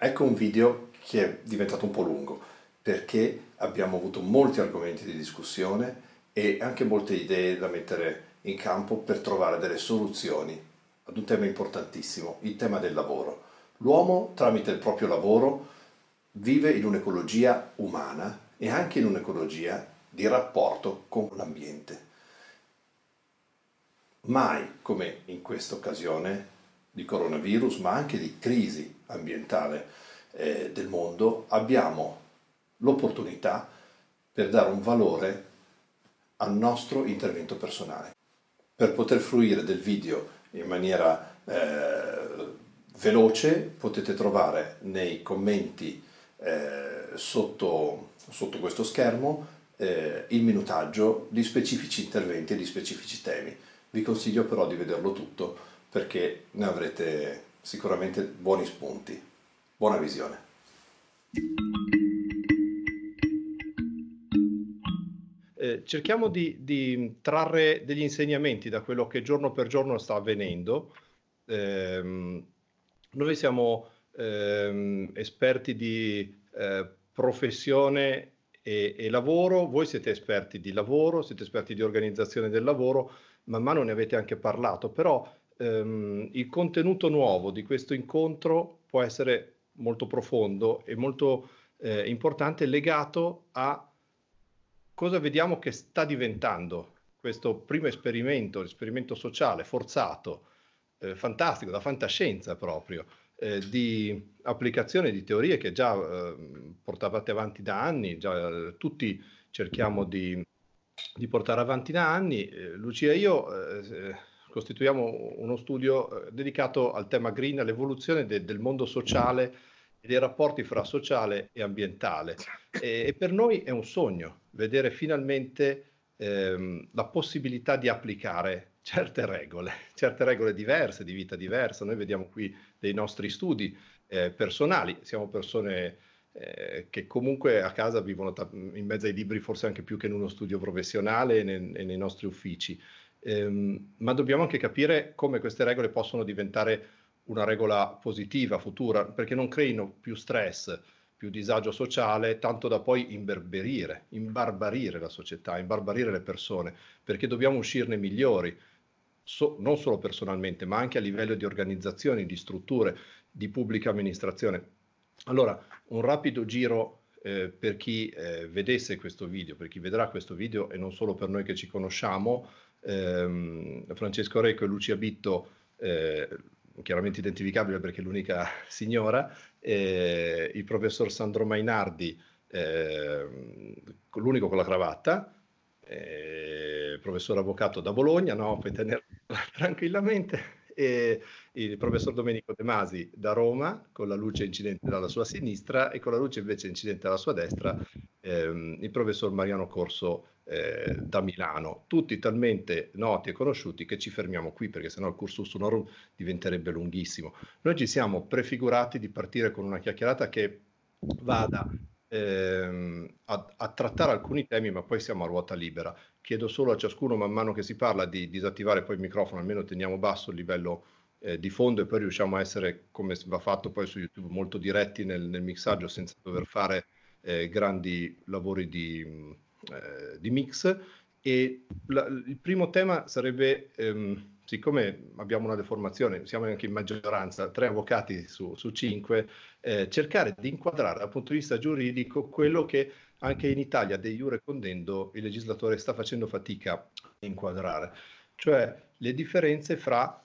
Ecco un video che è diventato un po' lungo perché abbiamo avuto molti argomenti di discussione e anche molte idee da mettere in campo per trovare delle soluzioni ad un tema importantissimo, il tema del lavoro. L'uomo tramite il proprio lavoro vive in un'ecologia umana e anche in un'ecologia di rapporto con l'ambiente. Mai come in questa occasione di coronavirus, ma anche di crisi ambientale eh, del mondo, abbiamo l'opportunità per dare un valore al nostro intervento personale. Per poter fruire del video in maniera eh, veloce potete trovare nei commenti eh, sotto, sotto, questo schermo eh, il minutaggio di specifici interventi e di specifici temi. Vi consiglio però di vederlo tutto perché ne avrete sicuramente buoni spunti. Buona visione. Eh, cerchiamo di, di, trarre degli insegnamenti da quello che giorno per giorno sta avvenendo. Eh, noi siamo eh, esperti di eh, professione e, e, lavoro, voi siete esperti di lavoro, siete esperti di organizzazione del lavoro, man mano ne avete anche parlato, però ehm, il contenuto nuovo di questo incontro può essere molto profondo e molto eh, importante, legato a cosa vediamo che sta diventando questo primo esperimento, l'esperimento sociale forzato, eh, fantastico, da fantascienza proprio, eh, di applicazione di teorie che già eh, portavate avanti da anni, già eh, tutti cerchiamo di, di, portare avanti da anni. Eh, Lucia e io eh, costituiamo uno studio eh, dedicato al tema green, all'evoluzione de, del mondo sociale e dei rapporti fra sociale e ambientale. E, e per noi è un sogno vedere finalmente ehm, la possibilità di applicare certe regole, certe regole diverse, di vita diversa. Noi vediamo qui dei nostri studi eh, personali, siamo persone eh, che comunque a casa vivono in mezzo ai libri forse anche più che in uno studio professionale e nei, e nei nostri uffici. Ehm, ma dobbiamo anche capire come queste regole possono diventare una regola positiva, futura, perché non creino più stress, più disagio sociale, tanto da poi imberberire, imbarbarire la società, imbarbarire le persone, perché dobbiamo uscirne migliori, so, non solo personalmente, ma anche a livello di organizzazioni, di strutture, di pubblica amministrazione. Allora, un rapido giro eh, per chi eh, vedesse questo video, per chi vedrà questo video e non solo per noi che ci conosciamo, ehm, Francesco Recco e Lucia Bitto, eh, chiaramente identificabile perché è l'unica signora, eh, il professor Sandro Mainardi, eh, l'unico con la cravatta, eh, professore avvocato da Bologna, no, puoi tenerlo tranquillamente, e il professor Domenico De Masi da Roma, con la luce incidente dalla sua sinistra e con la luce invece incidente dalla sua destra, ehm, il professor Mariano Corso eh, da Milano. Tutti talmente noti e conosciuti che ci fermiamo qui perché sennò il cursus honorum diventerebbe lunghissimo. Noi ci siamo prefigurati di partire con una chiacchierata che vada ehm, a, a, trattare alcuni temi, ma poi siamo a ruota libera. Chiedo solo a ciascuno, man mano che si parla, di disattivare poi il microfono, almeno teniamo basso il livello eh, di fondo e poi riusciamo a essere, come va fatto poi su YouTube, molto diretti nel, nel mixaggio senza dover fare eh, grandi lavori di, eh, di mix. E la, il primo tema sarebbe... Ehm, siccome abbiamo una deformazione, siamo anche in maggioranza, tre avvocati su, su cinque, eh, cercare di inquadrare dal punto di vista giuridico quello che anche in Italia, de jure condendo, il legislatore sta facendo fatica a inquadrare, cioè le differenze fra,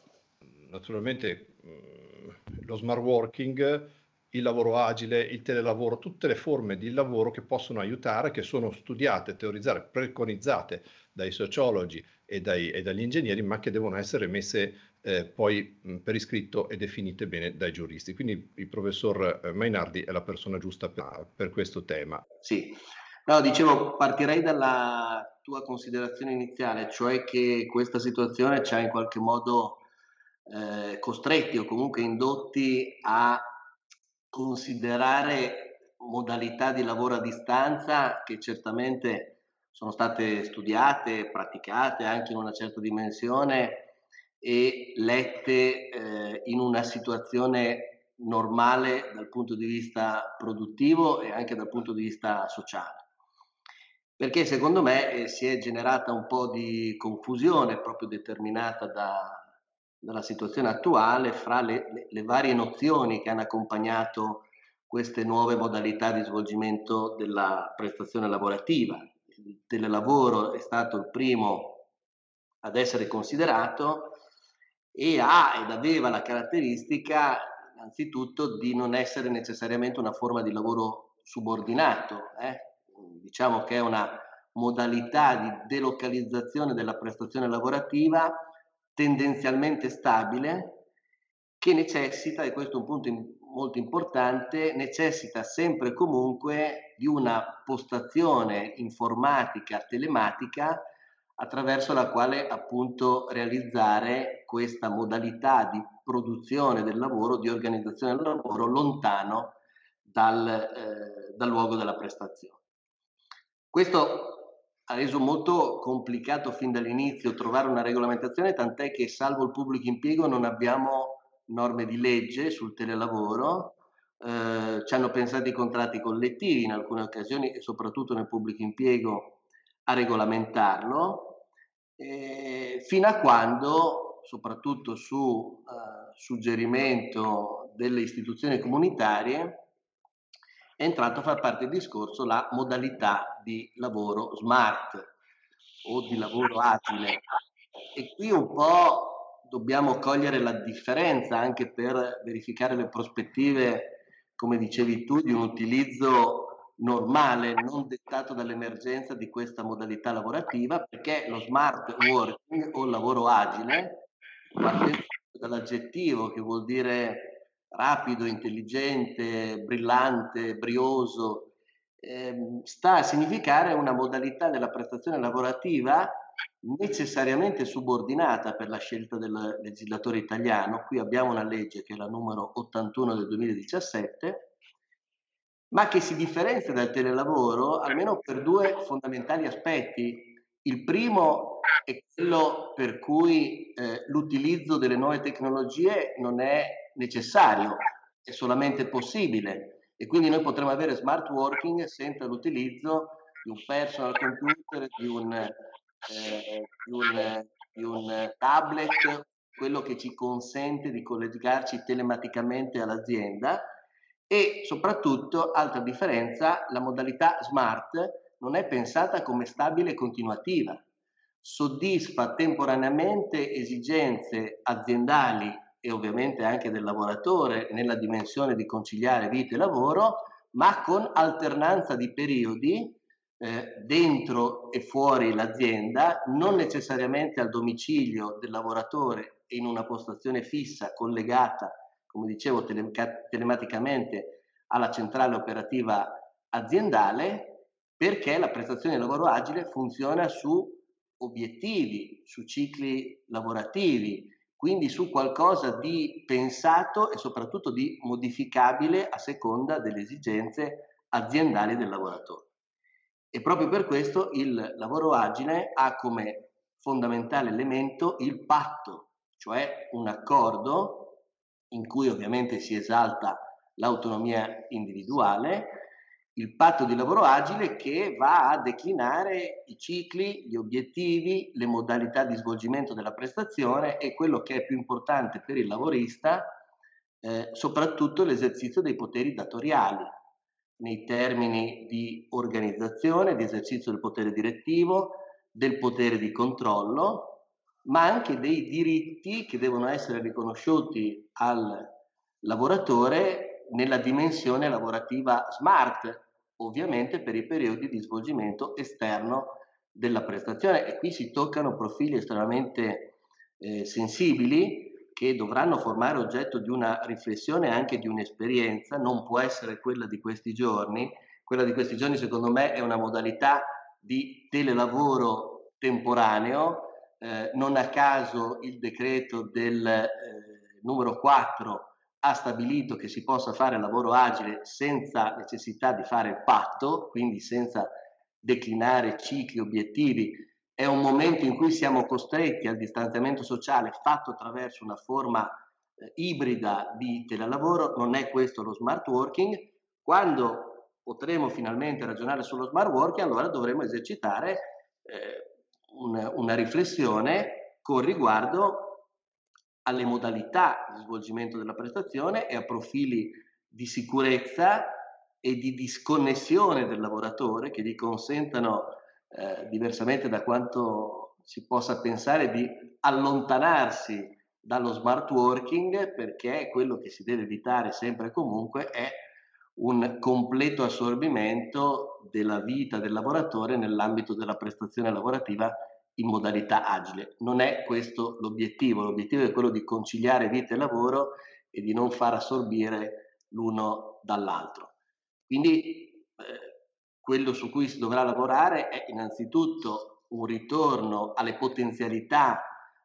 naturalmente, mm, lo smart working, il lavoro agile, il telelavoro, tutte le forme di lavoro che possono aiutare, che sono studiate, teorizzate, preconizzate dai sociologi e, dai, e dagli ingegneri, ma che devono essere messe eh, poi mh, per iscritto e definite bene dai giuristi. Quindi il professor eh, Mainardi è la persona giusta per, per questo tema. Sì, no, dicevo, partirei dalla tua considerazione iniziale, cioè che questa situazione ci ha in qualche modo eh, costretti o comunque indotti a considerare modalità di lavoro a distanza che certamente sono state studiate, praticate anche in una certa dimensione e lette eh, in una situazione normale dal punto di vista produttivo e anche dal punto di vista sociale. Perché secondo me eh, si è generata un po' di confusione proprio determinata da, dalla situazione attuale fra le, le, le varie nozioni che hanno accompagnato queste nuove modalità di svolgimento della prestazione lavorativa. Il telelavoro è stato il primo ad essere considerato e ha ed aveva la caratteristica innanzitutto di non essere necessariamente una forma di lavoro subordinato, eh? diciamo che è una modalità di delocalizzazione della prestazione lavorativa tendenzialmente stabile che necessita, e questo è un punto in, molto importante, necessita sempre e comunque di una postazione informatica, telematica, attraverso la quale appunto realizzare questa modalità di produzione del lavoro, di organizzazione del lavoro lontano dal, eh, dal luogo della prestazione. Questo ha reso molto complicato fin dall'inizio trovare una regolamentazione, tant'è che salvo il pubblico impiego non abbiamo norme di legge sul telelavoro, eh, ci hanno pensato i contratti collettivi in alcune occasioni e soprattutto nel pubblico impiego a regolamentarlo, eh, fino a quando, soprattutto su eh, suggerimento delle istituzioni comunitarie, è entrato a far parte del discorso la modalità di lavoro smart o di lavoro agile. E qui un po' dobbiamo cogliere la differenza anche per verificare le prospettive, come dicevi tu, di un utilizzo normale, non dettato dall'emergenza di questa modalità lavorativa, perché lo smart working o lavoro agile, dall'aggettivo che vuol dire rapido, intelligente, brillante, brioso, eh, sta a significare una modalità della prestazione lavorativa necessariamente subordinata per la scelta del legislatore italiano. Qui abbiamo una legge che è la numero 81 del 2017, ma che si differenzia dal telelavoro almeno per due fondamentali aspetti. Il primo è quello per cui eh, l'utilizzo delle nuove tecnologie non è necessario, è solamente possibile. E quindi noi potremo avere smart working senza l'utilizzo di un personal computer, di un, eh, di un, di un tablet, quello che ci consente di collegarci telematicamente all'azienda. E soprattutto, altra differenza, la modalità smart non è pensata come stabile e continuativa, soddisfa temporaneamente esigenze aziendali e ovviamente anche del lavoratore nella dimensione di conciliare vita e lavoro, ma con alternanza di periodi eh, dentro e fuori l'azienda, non necessariamente al domicilio del lavoratore in una postazione fissa collegata, come dicevo, tele- telematicamente alla centrale operativa aziendale, perché la prestazione di lavoro agile funziona su obiettivi, su cicli lavorativi, quindi su qualcosa di pensato e soprattutto di modificabile a seconda delle esigenze aziendali del lavoratore. E proprio per questo il lavoro agile ha come fondamentale elemento il patto, cioè un accordo in cui ovviamente si esalta l'autonomia individuale, il patto di lavoro agile che va a declinare i cicli, gli obiettivi, le modalità di svolgimento della prestazione e quello che è più importante per il lavorista, eh, soprattutto l'esercizio dei poteri datoriali nei termini di organizzazione, di esercizio del potere direttivo, del potere di controllo, ma anche dei diritti che devono essere riconosciuti al lavoratore nella dimensione lavorativa smart, ovviamente per i periodi di svolgimento esterno della prestazione. E qui si toccano profili estremamente eh, sensibili che dovranno formare oggetto di una riflessione e anche di un'esperienza, non può essere quella di questi giorni. Quella di questi giorni secondo me è una modalità di telelavoro temporaneo, eh, non a caso il decreto del eh, numero 4 ha stabilito che si possa fare lavoro agile senza necessità di fare il patto, quindi senza declinare cicli, obiettivi. È un momento in cui siamo costretti al distanziamento sociale fatto attraverso una forma eh, ibrida di telelavoro, non è questo lo smart working. Quando potremo finalmente ragionare sullo smart working, allora dovremo esercitare eh, un, una riflessione con riguardo alle modalità di svolgimento della prestazione e a profili di sicurezza e di disconnessione del lavoratore che gli consentano, eh, diversamente da quanto si possa pensare, di allontanarsi dallo smart working perché quello che si deve evitare sempre e comunque è un completo assorbimento della vita del lavoratore nell'ambito della prestazione lavorativa in modalità agile. Non è questo l'obiettivo, l'obiettivo è quello di conciliare vita e lavoro e di non far assorbire l'uno dall'altro. Quindi eh, quello su cui si dovrà lavorare è innanzitutto un ritorno alle potenzialità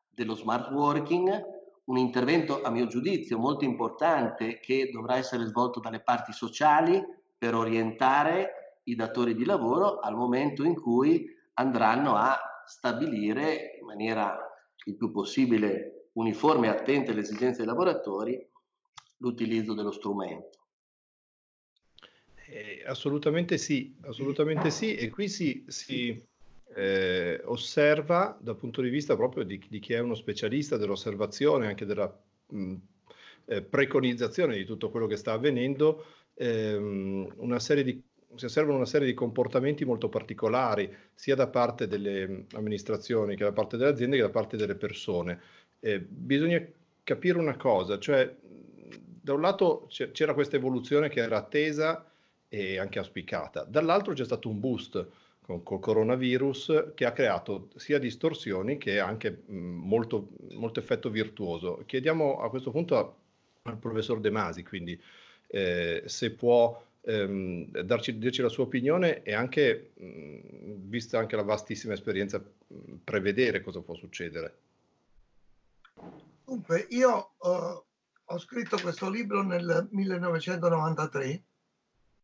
dello smart working, un intervento a mio giudizio molto importante che dovrà essere svolto dalle parti sociali per orientare i datori di lavoro al momento in cui andranno a stabilire in maniera il più possibile uniforme e attenta alle esigenze dei lavoratori l'utilizzo dello strumento. Eh, assolutamente sì, assolutamente sì, e qui si, si eh, osserva dal punto di vista proprio di, di, chi è uno specialista dell'osservazione, anche della mh, eh, preconizzazione di tutto quello che sta avvenendo, ehm, una serie di si osservano una serie di comportamenti molto particolari, sia da parte delle amministrazioni che da parte delle aziende che da parte delle persone. Eh, bisogna capire una cosa, cioè da un lato c'era questa evoluzione che era attesa e anche auspicata. Dall'altro c'è stato un boost con col coronavirus che ha creato sia distorsioni che anche mh, molto, molto effetto virtuoso. Chiediamo a questo punto a, al professor De Masi, quindi eh, se può ehm, darci, dirci la sua opinione e anche, mh, vista anche la vastissima esperienza, mh, prevedere cosa può succedere. Dunque, io uh, ho scritto questo libro nel 1993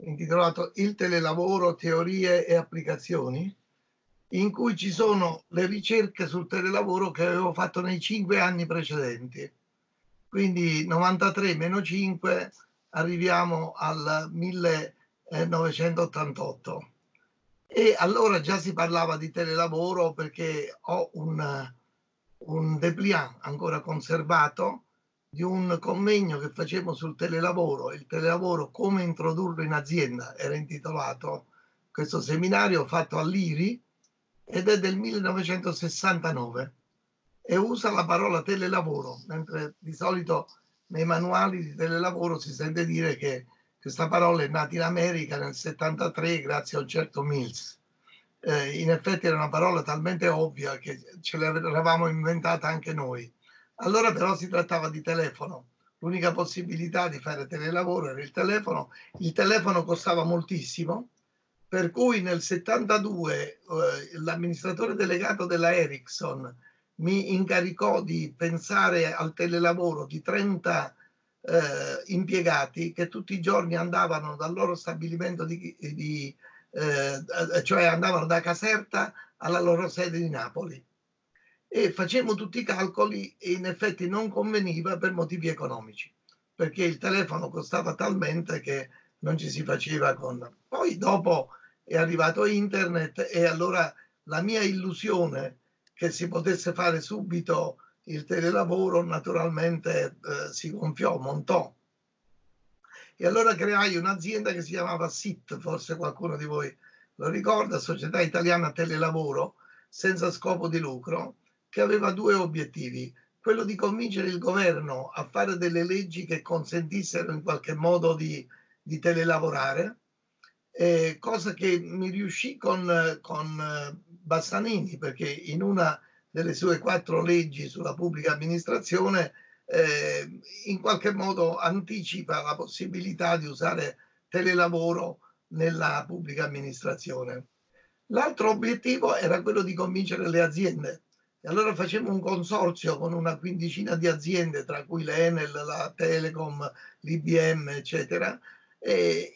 intitolato Il telelavoro, teorie e applicazioni, in cui ci sono le ricerche sul telelavoro che avevo fatto nei cinque anni precedenti. Quindi 93 meno 5 arriviamo al 1988. E allora già si parlava di telelavoro perché ho un, un dépliant ancora conservato di un convegno che facevo sul telelavoro, il telelavoro come introdurlo in azienda, era intitolato questo seminario fatto all'IRI ed è del 1969 e usa la parola telelavoro, mentre di solito nei manuali di telelavoro si sente dire che questa parola è nata in America nel 73 grazie a un certo Mills. Eh, in effetti era una parola talmente ovvia che ce l'avevamo inventata anche noi. Allora però si trattava di telefono. L'unica possibilità di fare telelavoro era il telefono. Il telefono costava moltissimo, per cui nel 72 eh, l'amministratore delegato della Ericsson mi incaricò di pensare al telelavoro di 30 eh, impiegati che tutti i giorni andavano dal loro stabilimento di, di eh, cioè andavano da Caserta alla loro sede di Napoli. E facemmo tutti i calcoli e in effetti non conveniva per motivi economici, perché il telefono costava talmente che non ci si faceva con... Poi dopo è arrivato internet e allora la mia illusione che si potesse fare subito il telelavoro naturalmente eh, si gonfiò, montò. E allora creai un'azienda che si chiamava SIT, forse qualcuno di voi lo ricorda, Società Italiana Telelavoro, senza scopo di lucro, che aveva due obiettivi. Quello di convincere il governo a fare delle leggi che consentissero in qualche modo di, di telelavorare, eh, cosa che mi riuscì con, con eh, Bassanini, perché in una delle sue quattro leggi sulla pubblica amministrazione eh, in qualche modo anticipa la possibilità di usare telelavoro nella pubblica amministrazione. L'altro obiettivo era quello di convincere le aziende e allora facemmo un consorzio con una quindicina di aziende, tra cui l'Enel, la Telecom, l'IBM, eccetera,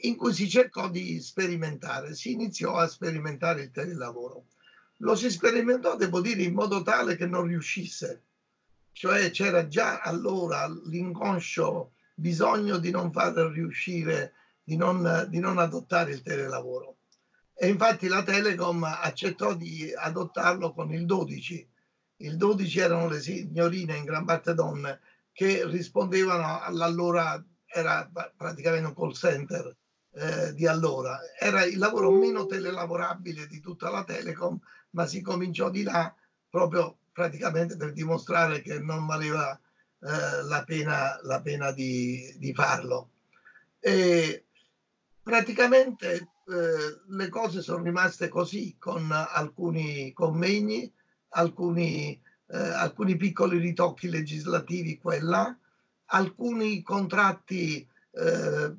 in cui si cercò di sperimentare. Si iniziò a sperimentare il telelavoro. Lo si sperimentò, devo dire, in modo tale che non riuscisse. cioè c'era già allora l'inconscio bisogno di non far riuscire, di non, di non adottare il telelavoro. E infatti la Telecom accettò di adottarlo con il 12. Il 12 erano le signorine, in gran parte donne, che rispondevano all'allora, era praticamente un call center eh, di allora. Era il lavoro meno telelavorabile di tutta la Telecom, ma si cominciò di là proprio praticamente per dimostrare che non valeva eh, la pena, la pena di, di farlo. E praticamente eh, le cose sono rimaste così con alcuni convegni, alcuni, eh, alcuni piccoli ritocchi legislativi qua e là, alcuni contratti eh,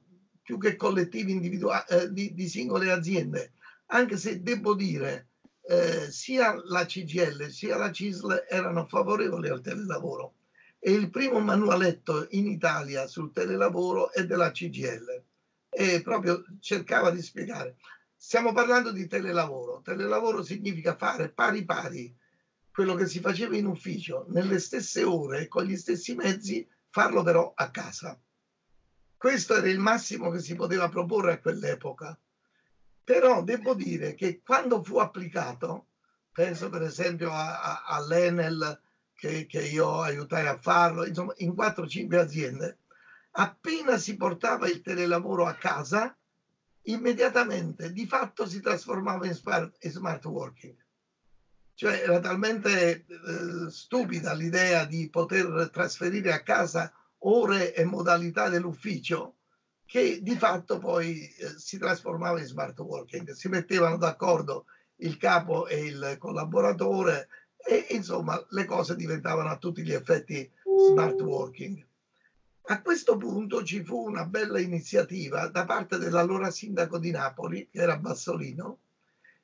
più che collettivi individuali eh, di, di, singole aziende, anche se devo dire eh, sia la CGL sia la CISL erano favorevoli al telelavoro e il primo manualetto in Italia sul telelavoro è della CGL e proprio cercava di spiegare. Stiamo parlando di telelavoro. Telelavoro significa fare pari pari quello che si faceva in ufficio nelle stesse ore con gli stessi mezzi, farlo però a casa. Questo era il massimo che si poteva proporre a quell'epoca. Però devo dire che quando fu applicato, penso per esempio all'Enel che, che io aiutai a farlo, insomma in 4-5 aziende, appena si portava il telelavoro a casa, immediatamente di fatto si trasformava in smart, in smart working. Cioè era talmente eh, stupida l'idea di poter trasferire a casa ore e modalità dell'ufficio che di fatto poi eh, si trasformava in smart working. Si mettevano d'accordo il capo e il collaboratore e insomma le cose diventavano a tutti gli effetti smart working. A questo punto ci fu una bella iniziativa da parte dell'allora sindaco di Napoli, che era Bassolino,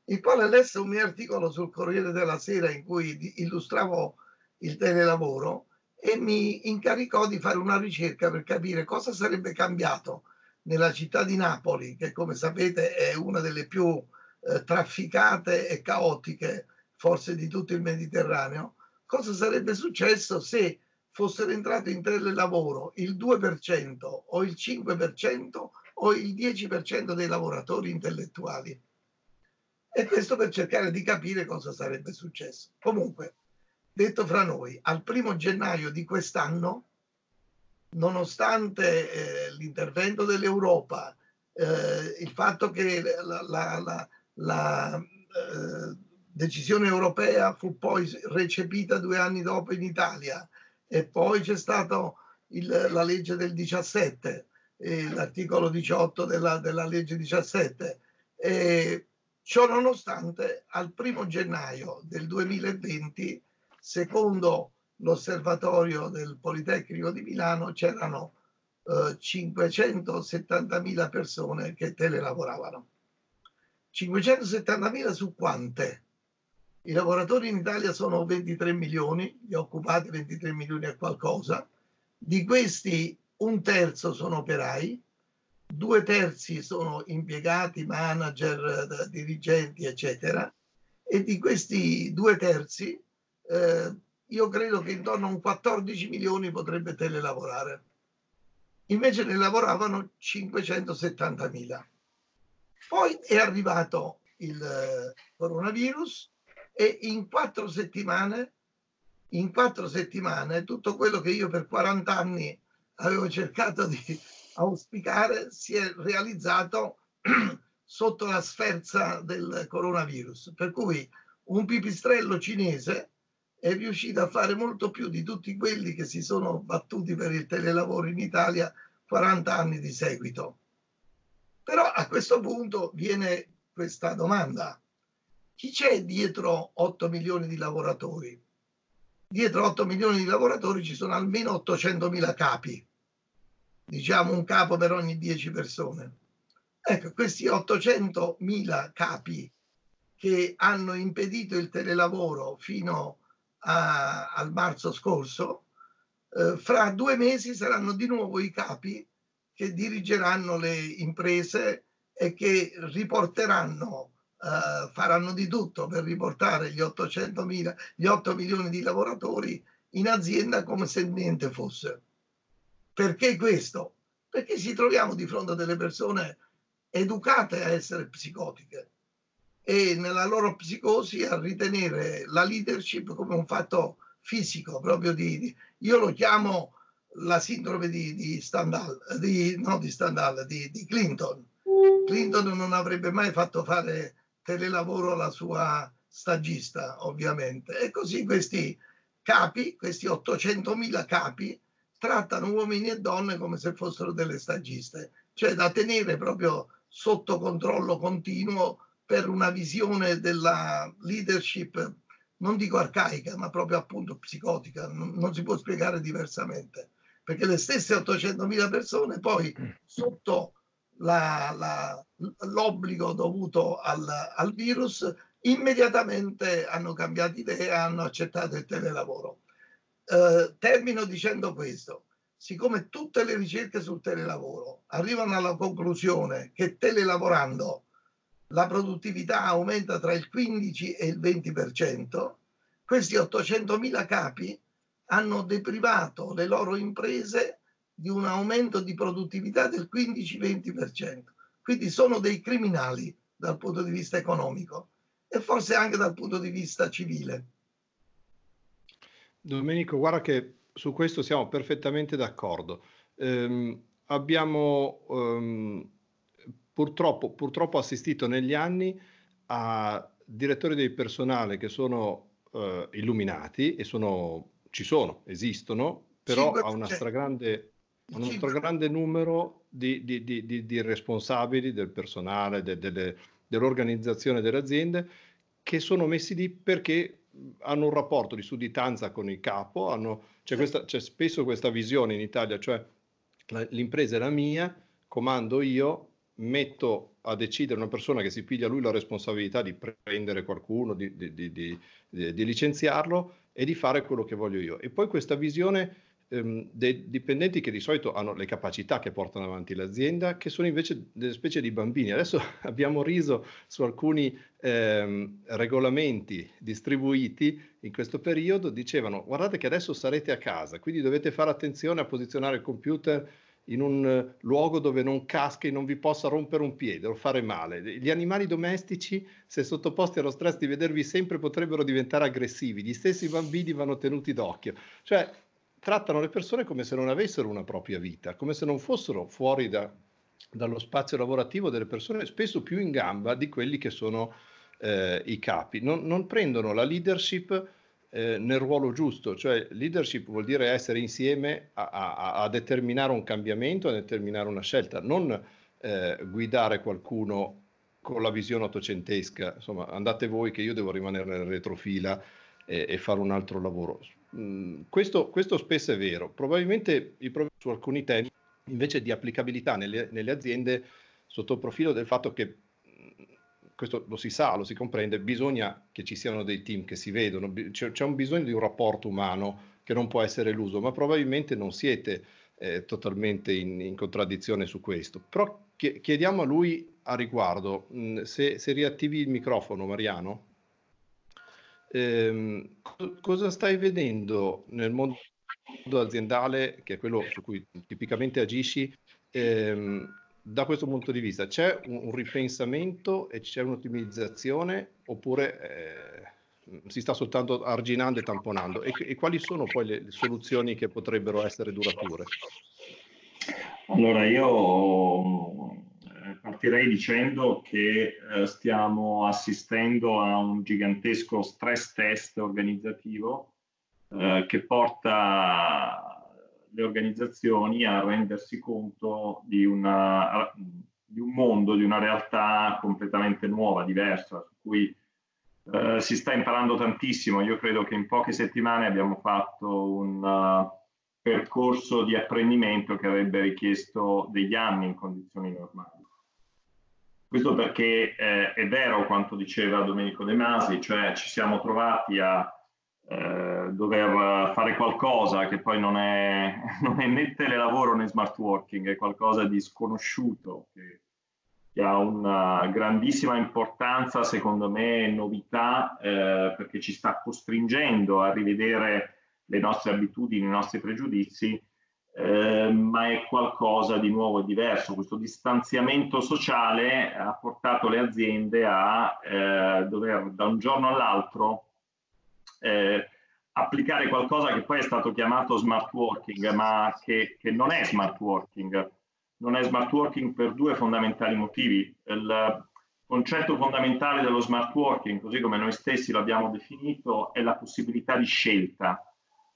il quale lesse un mio articolo sul Corriere della Sera in cui illustravo il telelavoro e mi incaricò di fare una ricerca per capire cosa sarebbe cambiato nella città di Napoli, che come sapete è una delle più eh, trafficate e caotiche forse di tutto il Mediterraneo, cosa sarebbe successo se fossero entrati in telelavoro il 2% o il 5% o il 10% dei lavoratori intellettuali. E questo per cercare di capire cosa sarebbe successo. Comunque, detto fra noi, al primo gennaio di quest'anno, nonostante eh, l'intervento dell'Europa, eh, il fatto che la, la, la, la eh, decisione europea fu poi recepita due anni dopo in Italia e poi c'è stata la legge del 17, l'articolo 18 della, della legge 17. E ciò nonostante, al primo gennaio del 2020 Secondo l'osservatorio del Politecnico di Milano c'erano eh, 570.000 persone che telelavoravano. 570.000 su quante? I lavoratori in Italia sono 23 milioni, gli occupati 23 milioni e qualcosa. Di questi un terzo sono operai, due terzi sono impiegati, manager, dirigenti, eccetera. E di questi due terzi eh, io credo che intorno a un 14 milioni potrebbe telelavorare. Invece ne lavoravano 570 mila. Poi è arrivato il eh, coronavirus e in quattro settimane, in quattro settimane, tutto quello che io per 40 anni avevo cercato di auspicare si è realizzato sotto la sferza del coronavirus. Per cui un pipistrello cinese è riuscito a fare molto più di tutti quelli che si sono battuti per il telelavoro in Italia 40 anni di seguito. Però a questo punto viene questa domanda. Chi c'è dietro 8 milioni di lavoratori? Dietro 8 milioni di lavoratori ci sono almeno 800 mila capi, diciamo un capo per ogni 10 persone. Ecco, questi 800 mila capi che hanno impedito il telelavoro fino a al marzo scorso, eh, fra due mesi saranno di nuovo i capi che dirigeranno le imprese e che riporteranno, eh, faranno di tutto per riportare gli 800 mila, gli 8 milioni di lavoratori in azienda come se niente fosse. Perché questo? Perché ci troviamo di fronte a delle persone educate a essere psicotiche e nella loro psicosi a ritenere la leadership come un fatto fisico, proprio di, di io lo chiamo la sindrome di, di Stendhal, di, no di Stendhal, di, di Clinton. Clinton non avrebbe mai fatto fare telelavoro alla sua stagista, ovviamente. E così questi capi, questi 800.000 capi, trattano uomini e donne come se fossero delle stagiste, cioè da tenere proprio sotto controllo continuo per una visione della leadership, non dico arcaica, ma proprio appunto psicotica, non, non si può spiegare diversamente, perché le stesse 800.000 persone poi sotto la, la, l'obbligo dovuto al, al virus immediatamente hanno cambiato idea, hanno accettato il telelavoro. Eh, termino dicendo questo, siccome tutte le ricerche sul telelavoro arrivano alla conclusione che telelavorando la produttività aumenta tra il 15 e il 20%, questi 800.000 capi hanno deprivato le loro imprese di un aumento di produttività del 15-20%. Quindi sono dei criminali dal punto di vista economico e forse anche dal punto di vista civile. Domenico, guarda che su questo siamo perfettamente d'accordo. Eh, abbiamo ehm, purtroppo, purtroppo, assistito negli anni a direttori del personale che sono eh, illuminati e sono, ci sono, esistono, però a una stragrande, uno stragrande numero di, di, di, di, responsabili del personale, de, delle, dell'organizzazione delle aziende che sono messi lì perché hanno un rapporto di sudditanza con il capo, hanno, c'è, questa, c'è spesso questa visione in Italia, cioè la, l'impresa è la mia, comando io, metto a decidere una persona che si piglia lui la responsabilità di prendere qualcuno, di, di, di, di licenziarlo e di fare quello che voglio io. E poi questa visione ehm, dei dipendenti che di solito hanno le capacità che portano avanti l'azienda, che sono invece delle specie di bambini. Adesso abbiamo riso su alcuni ehm, regolamenti distribuiti in questo periodo, dicevano guardate che adesso sarete a casa, quindi dovete fare attenzione a posizionare il computer in un luogo dove non caschi, non vi possa rompere un piede o fare male. Gli animali domestici, se sottoposti allo stress di vedervi sempre, potrebbero diventare aggressivi. Gli stessi bambini vanno tenuti d'occhio. Cioè, trattano le persone come se non avessero una propria vita, come se non fossero fuori da, dallo spazio lavorativo delle persone, spesso più in gamba di quelli che sono eh, i capi. Non, non, prendono la leadership eh, nel ruolo giusto, cioè leadership vuol dire essere insieme a, a, a determinare un cambiamento, a determinare una scelta, non eh, guidare qualcuno con la visione ottocentesca, insomma andate voi che io devo rimanere nel retrofila e, e fare un altro lavoro. Mm, questo, questo, spesso è vero. Probabilmente su alcuni temi invece di applicabilità nelle, nelle aziende sotto il profilo del fatto che questo lo si sa, lo si comprende, bisogna che ci siano dei team che si vedono, c'è, un bisogno di un rapporto umano che non può essere eluso, ma probabilmente non siete eh, totalmente in, in, contraddizione su questo. Però chiediamo a lui a riguardo, mh, se, se riattivi il microfono, Mariano ehm, cosa stai vedendo nel mondo aziendale, che è quello su cui tipicamente agisci, ehm, da questo punto di vista? C'è un, un ripensamento e c'è un'ottimizzazione oppure eh, si sta soltanto arginando e tamponando? E, e quali sono poi le, le soluzioni che potrebbero essere durature? Allora, io partirei dicendo che eh, stiamo assistendo a un gigantesco stress test organizzativo eh, che porta le organizzazioni a rendersi conto di, una, di, un mondo, di una realtà completamente nuova, diversa, su cui eh, si sta imparando tantissimo. Io credo che in poche settimane abbiamo fatto un uh, percorso di apprendimento che avrebbe richiesto degli anni in condizioni normali. Questo perché eh, è vero quanto diceva Domenico De Masi, cioè ci siamo trovati a eh, dover fare qualcosa che poi non è, non è né telelavoro né smart working, è qualcosa di sconosciuto, che, che ha una grandissima importanza, secondo me, novità, eh, perché ci sta costringendo a rivedere le nostre abitudini, i nostri pregiudizi, eh, ma è qualcosa di nuovo e diverso. Questo distanziamento sociale ha portato le aziende a eh, dover da un giorno all'altro eh, applicare qualcosa che poi è stato chiamato smart working, ma che, che, non è smart working. Non è smart working per due fondamentali motivi. Il concetto fondamentale dello smart working, così come noi stessi l'abbiamo definito, è la possibilità di scelta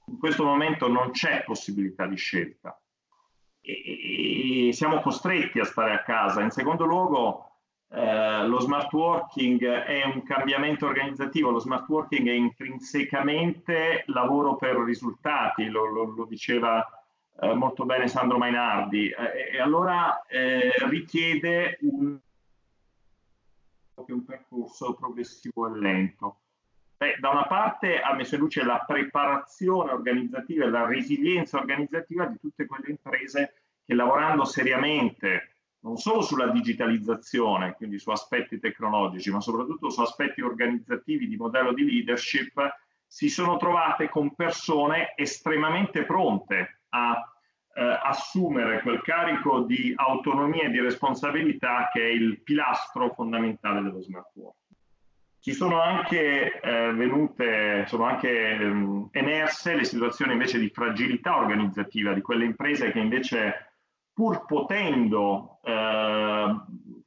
in questo momento non c'è possibilità di scelta e, siamo costretti a stare a casa. In secondo luogo, eh, lo smart working è un cambiamento organizzativo, lo smart working è intrinsecamente lavoro per risultati, lo, lo, lo diceva eh, molto bene Sandro Mainardi, eh, e allora eh, richiede un, un percorso progressivo e lento. Beh, da una parte ha messo in luce la preparazione organizzativa e la resilienza organizzativa di tutte quelle imprese che lavorando seriamente non solo sulla digitalizzazione, quindi su aspetti tecnologici, ma soprattutto su aspetti organizzativi di modello di leadership, si sono trovate con persone estremamente pronte a eh, assumere quel carico di autonomia e di responsabilità che è il pilastro fondamentale dello smart work. Ci sono anche eh, venute, sono anche ehm, emerse le situazioni invece di fragilità organizzativa di quelle imprese che invece pur potendo eh,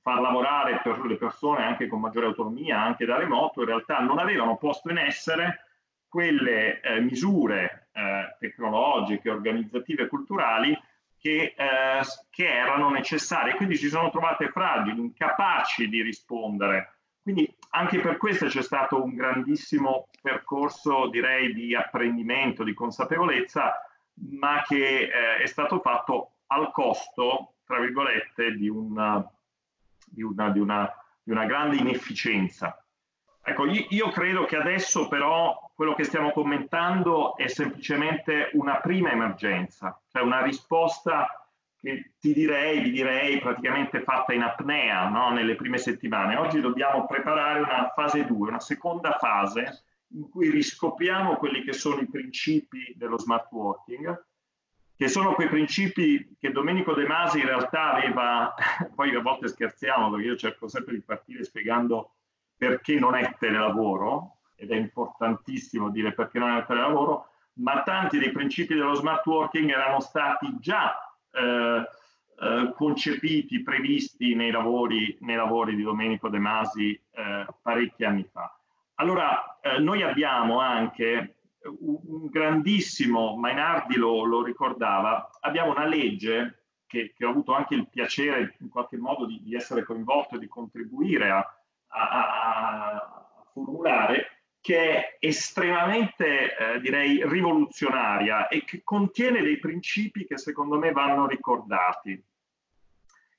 far lavorare per le persone anche con maggiore autonomia, anche da remoto, in realtà non avevano posto in essere quelle eh, misure eh, tecnologiche, organizzative e culturali che, eh, che erano necessarie. Quindi si sono trovate fragili, incapaci di rispondere quindi anche per questo c'è stato un grandissimo percorso, direi, di apprendimento, di consapevolezza, ma che eh, è stato fatto al costo, tra virgolette, di una, di una, di una, di una grande inefficienza. Ecco, io credo che adesso però quello che stiamo commentando è semplicemente una prima emergenza, cioè una risposta che ti direi, vi direi praticamente fatta in apnea no? nelle prime settimane. Oggi dobbiamo preparare una fase 2, una seconda fase in cui riscopriamo quelli che sono i principi dello smart working, che sono quei principi che Domenico De Masi in realtà aveva, poi a volte scherziamo perché io cerco sempre di partire spiegando perché non è telelavoro, ed è importantissimo dire perché non è telelavoro, ma tanti dei principi dello smart working erano stati già eh, eh, concepiti, previsti nei lavori, nei lavori, di Domenico De Masi eh, parecchi anni fa. Allora, eh, noi abbiamo anche un, grandissimo, Mainardi lo, lo, ricordava, abbiamo una legge che, che, ho avuto anche il piacere in qualche modo di, di essere coinvolto e di contribuire a, a, a formulare, che è estremamente, eh, direi, rivoluzionaria e che contiene dei principi che secondo me vanno ricordati.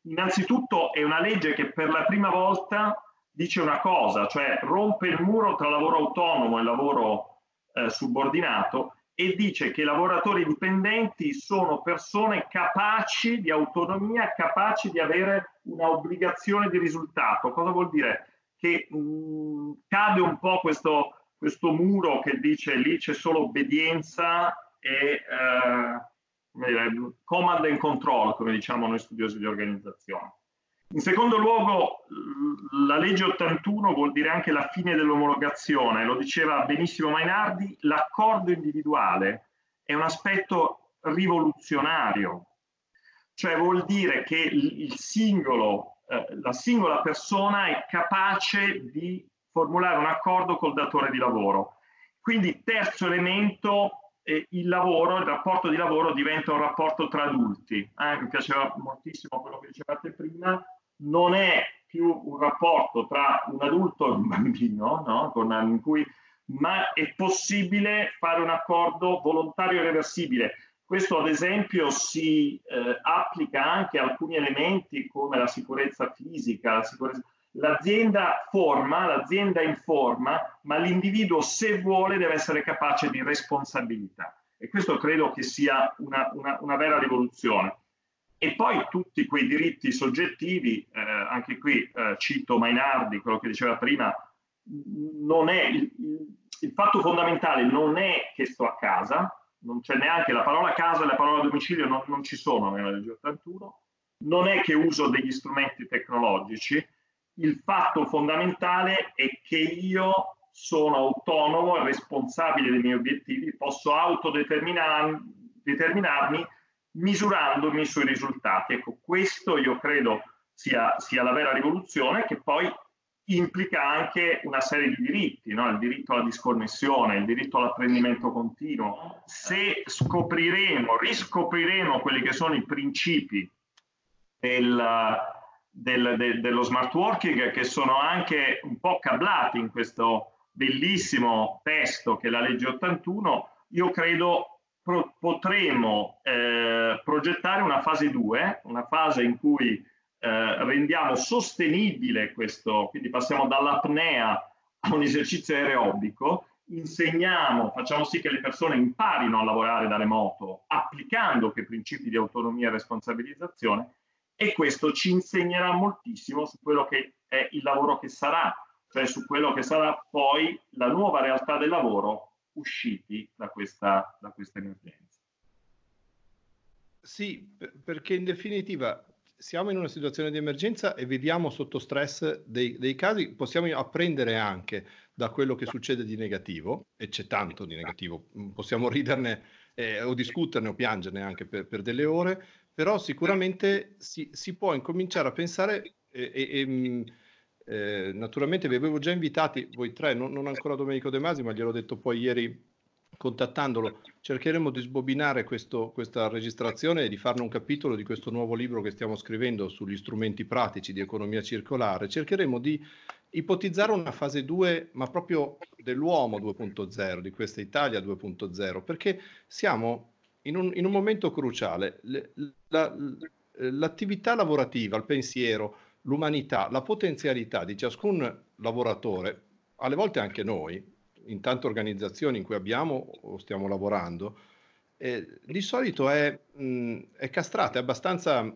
Innanzitutto è una legge che per la prima volta dice una cosa, cioè rompe il muro tra lavoro autonomo e lavoro eh, subordinato e dice che i lavoratori dipendenti sono persone capaci di autonomia, capaci di avere un'obbligazione di risultato. Cosa vuol dire? che mh, mm, cade un po' questo, questo, muro che dice lì c'è solo obbedienza e eh, command and control, come diciamo noi studiosi di organizzazione. In secondo luogo, la legge 81 vuol dire anche la fine dell'omologazione, lo diceva benissimo Mainardi, l'accordo individuale è un aspetto rivoluzionario, cioè vuol dire che il singolo eh, la singola persona è capace di formulare un accordo col datore di lavoro. Quindi terzo elemento, eh, il lavoro, il rapporto di lavoro diventa un rapporto tra adulti. Eh, mi piaceva moltissimo quello che dicevate prima, non è più un rapporto tra un adulto e un bambino, no? Con, in cui, ma è possibile fare un accordo volontario e reversibile. Questo ad esempio si eh, applica anche a alcuni elementi come la sicurezza fisica, la sicurezza... L'azienda forma, l'azienda informa, ma l'individuo se vuole deve essere capace di responsabilità. E questo credo che sia una, una, una vera rivoluzione. E poi tutti quei diritti soggettivi, eh, anche qui eh, cito Mainardi, quello che diceva prima, non è il, il fatto fondamentale non è che sto a casa, non c'è neanche la parola casa e la parola domicilio non, non ci sono nella legge 81, non è che uso degli strumenti tecnologici, il fatto fondamentale è che io sono autonomo e responsabile dei miei obiettivi, posso autodeterminarmi misurandomi sui risultati. Ecco, questo io credo sia, sia la vera rivoluzione che poi implica anche una serie di diritti, no? il diritto alla disconnessione, il diritto all'apprendimento continuo. Se scopriremo, riscopriremo quelli che sono i principi del, del, de, dello smart working, che sono anche un po' cablati in questo bellissimo testo che è la legge 81, io credo pro, potremo eh, progettare una fase 2, una fase in cui eh, rendiamo sostenibile questo, quindi passiamo dall'apnea a un esercizio aerobico, insegniamo, facciamo sì che le persone imparino a lavorare da remoto, applicando quei principi di autonomia e responsabilizzazione e questo ci insegnerà moltissimo su quello che è il lavoro che sarà, cioè su quello che sarà poi la nuova realtà del lavoro usciti da questa, da questa emergenza. Sì, perché in definitiva siamo in una situazione di emergenza e viviamo sotto stress dei, dei, casi, possiamo apprendere anche da quello che succede di negativo, e c'è tanto di negativo, mm, possiamo riderne eh, o discuterne o piangerne anche per, per delle ore, però sicuramente si, si, può incominciare a pensare e, e, e mm, eh, naturalmente vi avevo già invitati, voi tre, non, non ancora Domenico De Masi, ma gliel'ho detto poi ieri contattandolo cercheremo di sbobinare questo, questa registrazione e di farne un capitolo di questo nuovo libro che stiamo scrivendo sugli strumenti pratici di economia circolare. Cercheremo di ipotizzare una fase 2, ma proprio dell'uomo 2.0, di questa Italia 2.0, perché siamo in un, in un momento cruciale. La, l'attività lavorativa, il pensiero, l'umanità, la potenzialità di ciascun lavoratore, alle volte anche noi, in tante organizzazioni in cui abbiamo o stiamo lavorando, eh, di solito è, mh, è, castrata, è abbastanza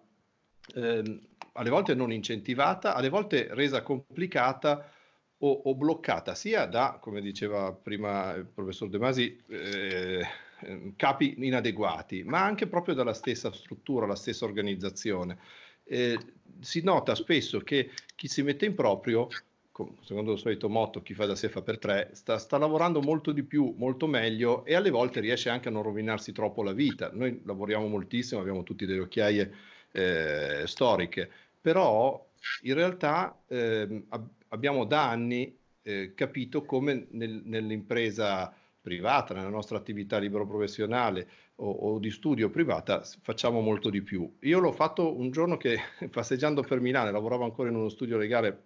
eh, alle volte non incentivata, alle volte resa complicata o, o, bloccata, sia da, come diceva prima il professor De Masi, eh, capi inadeguati, ma anche proprio dalla stessa struttura, la stessa organizzazione. Eh, si nota spesso che chi si mette in proprio secondo il solito motto, chi fa da sé fa per tre, sta, sta, lavorando molto di più, molto meglio e alle volte riesce anche a non rovinarsi troppo la vita. Noi lavoriamo moltissimo, abbiamo tutti delle occhiaie eh, storiche, però in realtà eh, ab- abbiamo da anni eh, capito come nel, nell'impresa privata, nella nostra attività libero professionale o, o, di studio privata, facciamo molto di più. Io l'ho fatto un giorno che passeggiando per Milano, lavoravo ancora in uno studio legale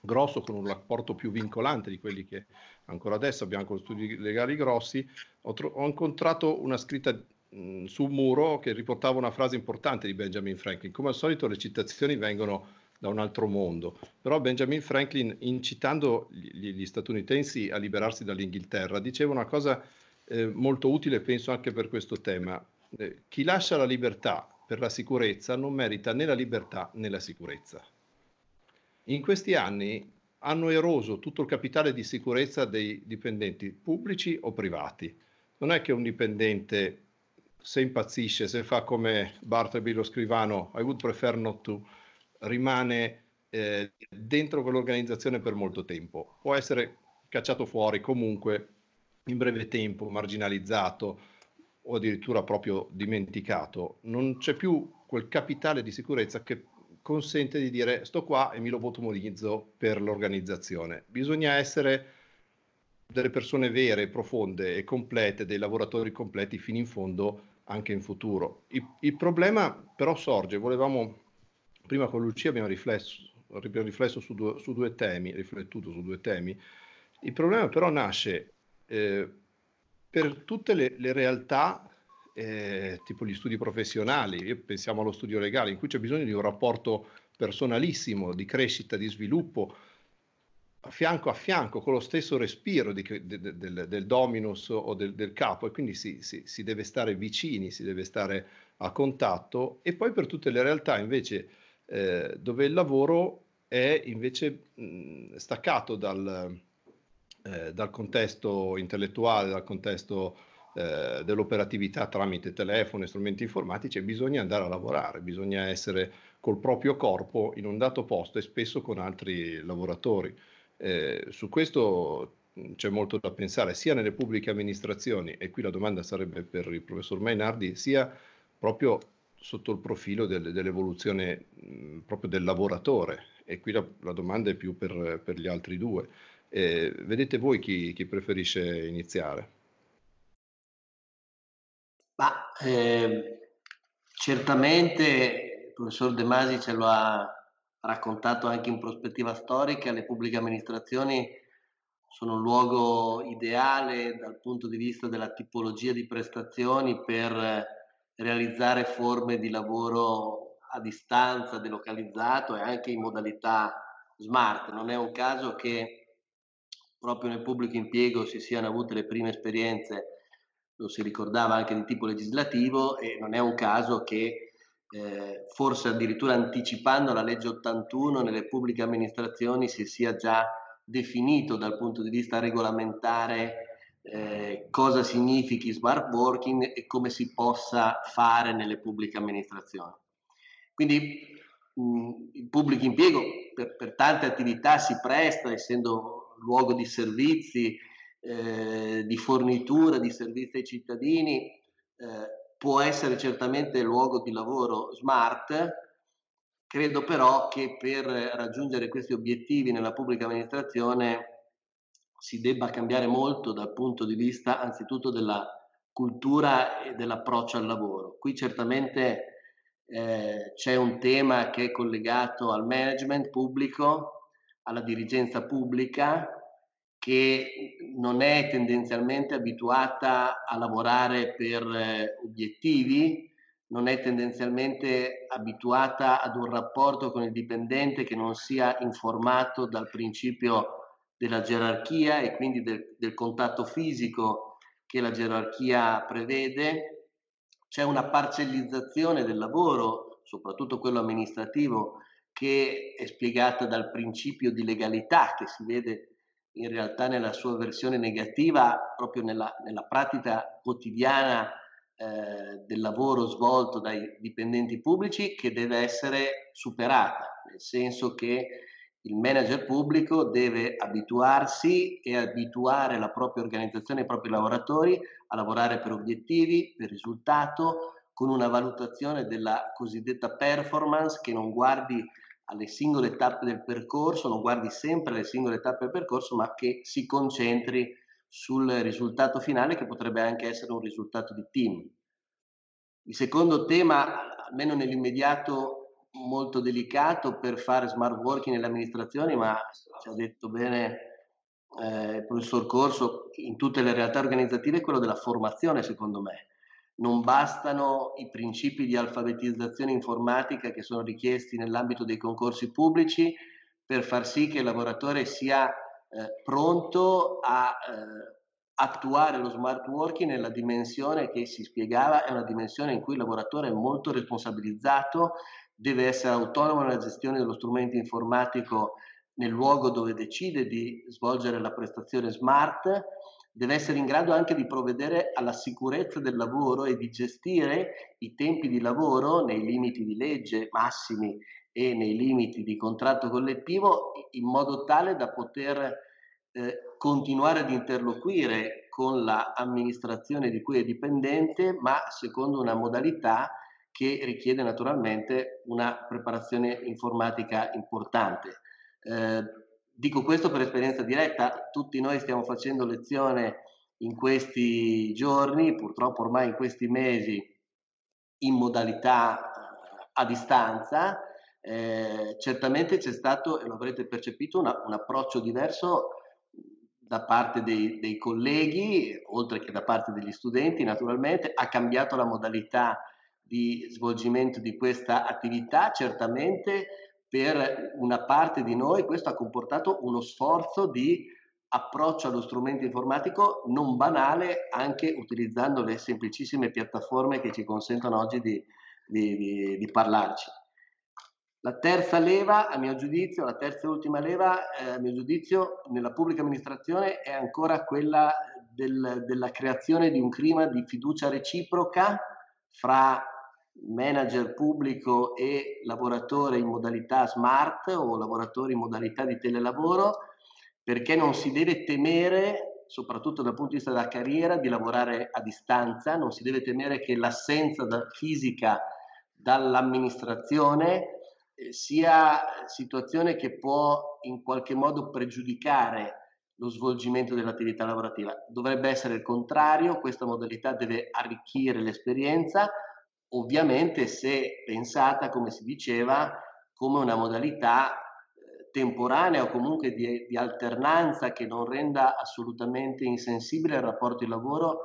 grosso con un rapporto più vincolante di quelli che ancora adesso abbiamo con studi legali grossi, ho, tro- ho incontrato una scritta mh, su un muro che riportava una frase importante di Benjamin Franklin. Come al solito le citazioni vengono da un altro mondo, però Benjamin Franklin, incitando gli, gli statunitensi a liberarsi dall'Inghilterra, diceva una cosa eh, molto utile, penso anche per questo tema. Eh, chi lascia la libertà per la sicurezza non merita né la libertà né la sicurezza in questi anni hanno eroso tutto il capitale di sicurezza dei dipendenti pubblici o privati. Non è che un dipendente se impazzisce, se fa come Bartleby lo scrivano, I would prefer not to, rimane eh, dentro quell'organizzazione per molto tempo. Può essere cacciato fuori comunque in breve tempo, marginalizzato o addirittura proprio dimenticato. Non c'è più quel capitale di sicurezza che consente di dire sto qua e mi lo lobotomizzo per l'organizzazione. Bisogna essere delle persone vere, profonde e complete, dei lavoratori completi fino in fondo anche in futuro. Il, il problema però sorge, volevamo, prima con Lucia abbiamo riflesso, abbiamo riflesso su, due, su, due, temi, riflettuto su due temi, il problema però nasce eh, per tutte le, le realtà eh, tipo gli studi professionali, pensiamo allo studio legale, in cui c'è bisogno di un rapporto personalissimo, di crescita, di sviluppo, a fianco a fianco, con lo stesso respiro di, de, de, del dominus o del, del capo, e quindi si, si, si, deve stare vicini, si deve stare a contatto, e poi per tutte le realtà invece eh, dove il lavoro è invece mh, staccato dal, eh, dal contesto intellettuale, dal contesto eh, dell'operatività tramite telefono e strumenti informatici e bisogna andare a lavorare, bisogna essere col proprio corpo in un dato posto e spesso con altri lavoratori. Eh, su questo c'è molto da pensare sia nelle pubbliche amministrazioni, e qui la domanda sarebbe per il professor Mainardi, sia proprio sotto il profilo del, dell'evoluzione mh, proprio del lavoratore. E qui la, la domanda è più per, per, gli altri due. Eh, vedete voi chi, chi preferisce iniziare? Ma, eh, certamente il professor De Masi ce lo ha raccontato anche in prospettiva storica, le pubbliche amministrazioni sono un luogo ideale dal punto di vista della tipologia di prestazioni per realizzare forme di lavoro a distanza, delocalizzato e anche in modalità smart. Non è un caso che proprio nel pubblico impiego si siano avute le prime esperienze, lo si ricordava anche di tipo legislativo e non è un caso che eh, forse addirittura anticipando la legge 81 nelle pubbliche amministrazioni si sia già definito dal punto di vista regolamentare eh, cosa significhi smart working e come si possa fare nelle pubbliche amministrazioni. Quindi mh, il pubblico impiego per, per, tante attività si presta, essendo luogo di servizi, eh, di fornitura di servizi ai cittadini, eh, può essere certamente luogo di lavoro smart, Credo però che per raggiungere questi obiettivi nella pubblica amministrazione si debba cambiare molto dal punto di vista anzitutto della cultura e dell'approccio al lavoro. Qui certamente eh, c'è un tema che è collegato al management pubblico, alla dirigenza pubblica, che non è tendenzialmente abituata a lavorare per eh, obiettivi, non è tendenzialmente abituata ad un rapporto con il dipendente che non sia informato dal principio della gerarchia e quindi del, del contatto fisico che la gerarchia prevede. C'è una parcellizzazione del lavoro, soprattutto quello amministrativo, che è spiegata dal principio di legalità che si vede in realtà nella sua versione negativa proprio nella, nella pratica quotidiana eh, del lavoro svolto dai dipendenti pubblici che deve essere superata, nel senso che il manager pubblico deve abituarsi e abituare la propria organizzazione i propri lavoratori a lavorare per obiettivi, per risultato, con una valutazione della cosiddetta performance che non guardi alle singole tappe del percorso, non guardi sempre alle singole tappe del percorso, ma che si concentri sul risultato finale che potrebbe anche essere un risultato di team. Il secondo tema, almeno nell'immediato, molto delicato per fare smart working nelle amministrazioni, ma ci ha detto bene eh, il professor Corso, in tutte le realtà organizzative è quello della formazione, secondo me. Non bastano i principi di alfabetizzazione informatica che sono richiesti nell'ambito dei concorsi pubblici per far sì che il lavoratore sia eh, pronto a eh, attuare lo smart working nella dimensione che si spiegava, è una dimensione in cui il lavoratore è molto responsabilizzato, deve essere autonomo nella gestione dello strumento informatico nel luogo dove decide di svolgere la prestazione smart, deve essere in grado anche di provvedere alla sicurezza del lavoro e di gestire i tempi di lavoro nei limiti di legge massimi e nei limiti di contratto collettivo in modo tale da poter eh, continuare ad interloquire con l'amministrazione di cui è dipendente, ma secondo una modalità che richiede naturalmente una preparazione informatica importante. Eh, dico questo per esperienza diretta, tutti noi stiamo facendo lezione in questi giorni, purtroppo ormai in questi mesi, in modalità eh, a distanza. Eh, certamente c'è stato, e lo avrete percepito, una, un approccio diverso da parte dei, dei, colleghi, oltre che da parte degli studenti naturalmente, ha cambiato la modalità di svolgimento di questa attività, certamente per una parte di noi questo ha comportato uno sforzo di approccio allo strumento informatico non banale, anche utilizzando le semplicissime piattaforme che ci consentono oggi di, di, di, di parlarci. La terza leva, a mio giudizio, la terza e ultima leva, eh, a mio giudizio, nella pubblica amministrazione è ancora quella del, della creazione di un clima di fiducia reciproca fra manager pubblico e lavoratore in modalità smart o lavoratore in modalità di telelavoro, perché non si deve temere, soprattutto dal punto di vista della carriera, di lavorare a distanza, non si deve temere che l'assenza fisica dall'amministrazione eh, sia situazione che può in qualche modo pregiudicare lo svolgimento dell'attività lavorativa. Dovrebbe essere il contrario, questa modalità deve arricchire l'esperienza, ovviamente se pensata, come si diceva, come una modalità eh, temporanea o comunque di, di, alternanza che non renda assolutamente insensibile il rapporto di lavoro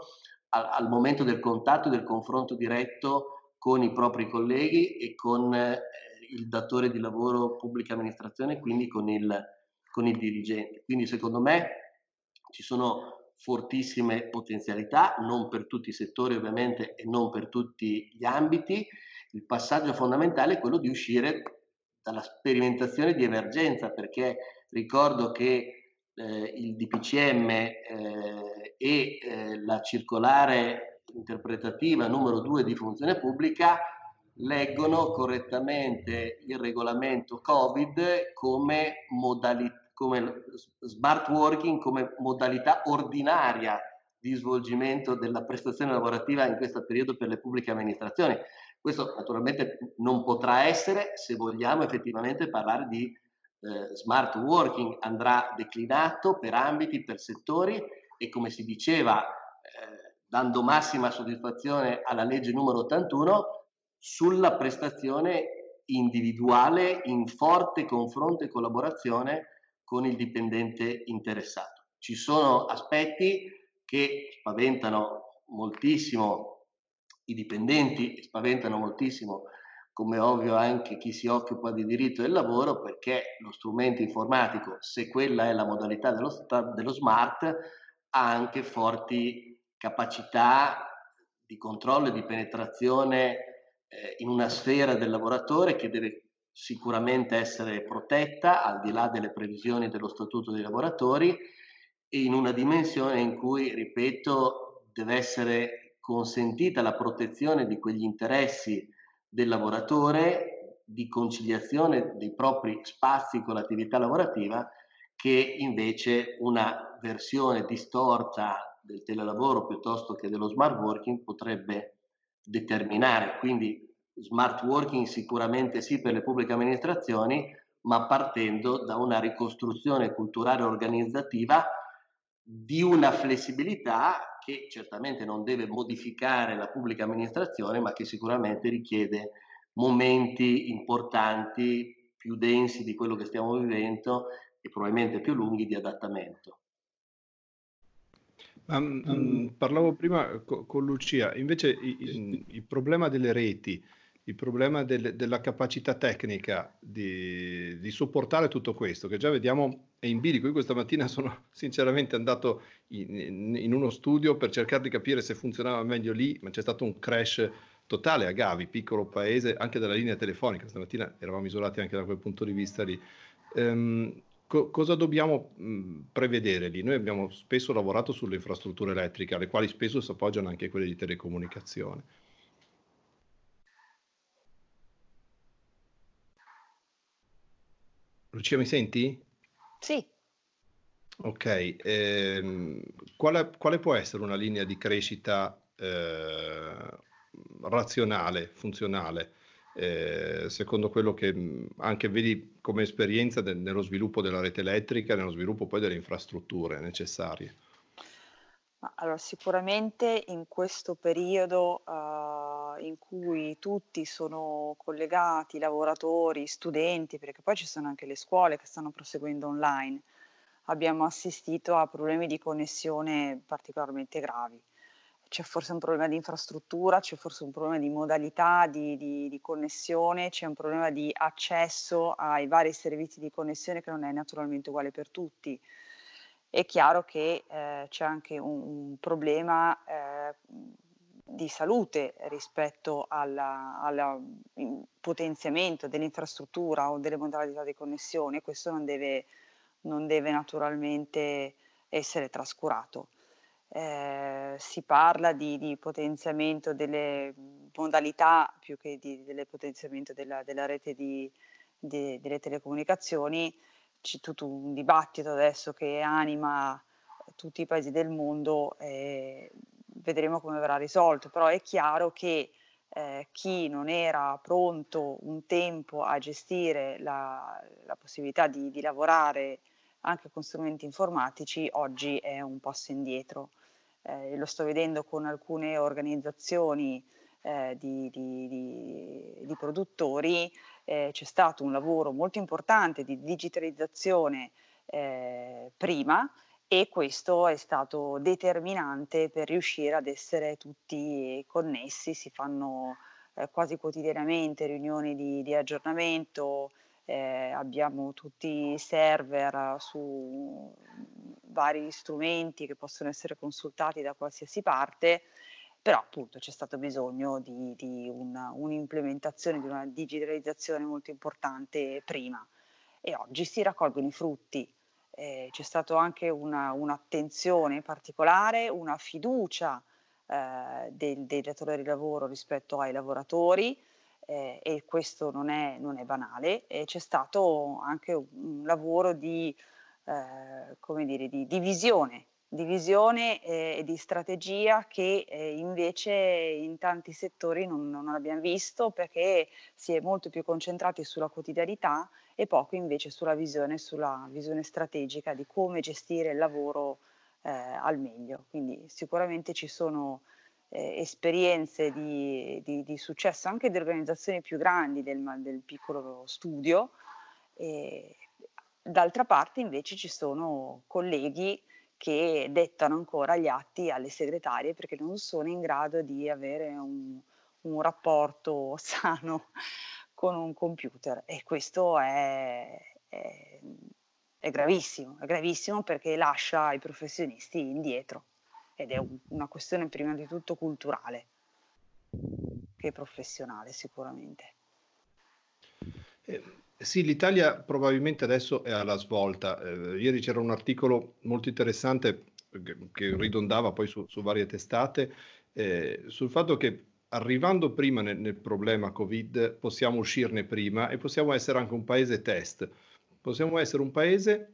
al, al momento del contatto e del confronto diretto con i propri colleghi e con eh, il datore di lavoro pubblica amministrazione, quindi con il, con il dirigente. Quindi secondo me ci sono fortissime potenzialità, non per tutti i settori ovviamente e non per tutti gli ambiti. Il passaggio fondamentale è quello di uscire dalla sperimentazione di emergenza, perché ricordo che eh, il DPCM eh, e eh, la circolare interpretativa numero 2 di funzione pubblica leggono correttamente il regolamento Covid come, modalità, come smart working, come modalità ordinaria di svolgimento della prestazione lavorativa in questo periodo per le pubbliche amministrazioni. Questo naturalmente non potrà essere se vogliamo effettivamente parlare di eh, smart working, andrà declinato per ambiti, per settori e come si diceva, eh, dando massima soddisfazione alla legge numero 81, sulla prestazione individuale in forte confronto e collaborazione con il dipendente interessato. Ci sono aspetti che spaventano moltissimo i dipendenti spaventano moltissimo, come ovvio, anche chi si occupa di diritto del lavoro, perché lo strumento informatico, se quella è la modalità dello, dello smart, ha anche forti capacità di controllo e di penetrazione eh, in una sfera del lavoratore che deve sicuramente essere protetta al di là delle previsioni dello statuto dei lavoratori in una dimensione in cui, ripeto, deve essere consentita la protezione di quegli interessi del lavoratore di conciliazione dei propri spazi con l'attività lavorativa che invece una versione distorta del telelavoro piuttosto che dello smart working potrebbe determinare. Quindi smart working sicuramente sì per le pubbliche amministrazioni, ma partendo da una ricostruzione culturale organizzativa di una flessibilità che certamente non deve modificare la pubblica amministrazione, ma che sicuramente richiede momenti importanti, più densi di quello che stiamo vivendo e probabilmente più lunghi di adattamento. Um, parlavo prima co- con Lucia, invece il, il, problema delle reti, il problema del, della capacità tecnica di, di, sopportare tutto questo, che già vediamo è in bilico. Io questa mattina sono sinceramente andato in, in, uno studio per cercare di capire se funzionava meglio lì, ma c'è stato un crash totale a Gavi, piccolo paese, anche dalla linea telefonica. Stamattina eravamo isolati anche da quel punto di vista lì. Um, co- cosa dobbiamo mh, prevedere lì? Noi abbiamo spesso lavorato sulle infrastrutture elettriche, alle quali spesso si appoggiano anche quelle di telecomunicazione. Lucia, mi senti? Sì. Ok, ehm, quale, quale, può essere una linea di crescita eh, razionale, funzionale? eh, secondo quello che anche vedi come esperienza de- nello sviluppo della rete elettrica, nello sviluppo poi delle infrastrutture necessarie? Allora, sicuramente in questo periodo uh, in cui tutti sono collegati, lavoratori, studenti, perché poi ci sono anche le scuole che stanno proseguendo online, abbiamo assistito a problemi di connessione particolarmente gravi c'è forse un problema di infrastruttura, c'è forse un problema di modalità di, di, di, connessione, c'è un problema di accesso ai vari servizi di connessione che non è naturalmente uguale per tutti. È chiaro che eh, c'è anche un, un problema eh, di salute rispetto al potenziamento dell'infrastruttura o delle modalità di connessione, questo non deve, non deve naturalmente essere trascurato. Eh, si parla di, di, potenziamento delle modalità più che di, del potenziamento della, della rete di, di, delle telecomunicazioni. C'è tutto un dibattito adesso che anima tutti i paesi del mondo, eh, vedremo come verrà risolto, però è chiaro che eh, chi non era pronto un tempo a gestire la, la possibilità di, di, lavorare anche con strumenti informatici oggi è un passo indietro. Eh, lo sto vedendo con alcune organizzazioni eh, di, di, di, produttori, eh, c'è stato un lavoro molto importante di digitalizzazione eh, prima e questo è stato determinante per riuscire ad essere tutti connessi, si fanno eh, quasi quotidianamente riunioni di, di aggiornamento, eh, abbiamo tutti i server su vari strumenti che possono essere consultati da qualsiasi parte, però appunto c'è stato bisogno di, di una, un'implementazione, di una digitalizzazione molto importante prima. E oggi si raccolgono i frutti eh, c'è stata anche una, un'attenzione particolare, una fiducia eh, del, del datore di lavoro rispetto ai lavoratori eh, e questo non è, non è banale e c'è stato anche un lavoro di, eh, come dire, di, di visione di visione e di strategia che eh, invece in tanti settori non, non, abbiamo visto perché si è molto più concentrati sulla quotidianità e poco invece sulla visione, sulla visione strategica di come gestire il lavoro eh, al meglio. Quindi sicuramente ci sono eh, esperienze di, di, di, successo anche di organizzazioni più grandi del, del piccolo studio. E, d'altra parte invece ci sono colleghi che dettano ancora gli atti alle segretarie perché non sono in grado di avere un, un rapporto sano con un computer e questo è, è, è, gravissimo, è gravissimo perché lascia i professionisti indietro ed è un, una questione prima di tutto culturale che professionale sicuramente. Eh, sì, l'Italia probabilmente adesso è alla svolta. Eh, ieri c'era un articolo molto interessante che, che ridondava poi su, su varie testate eh, sul fatto che arrivando prima nel, nel, problema Covid possiamo uscirne prima e possiamo essere anche un paese test. Possiamo essere un paese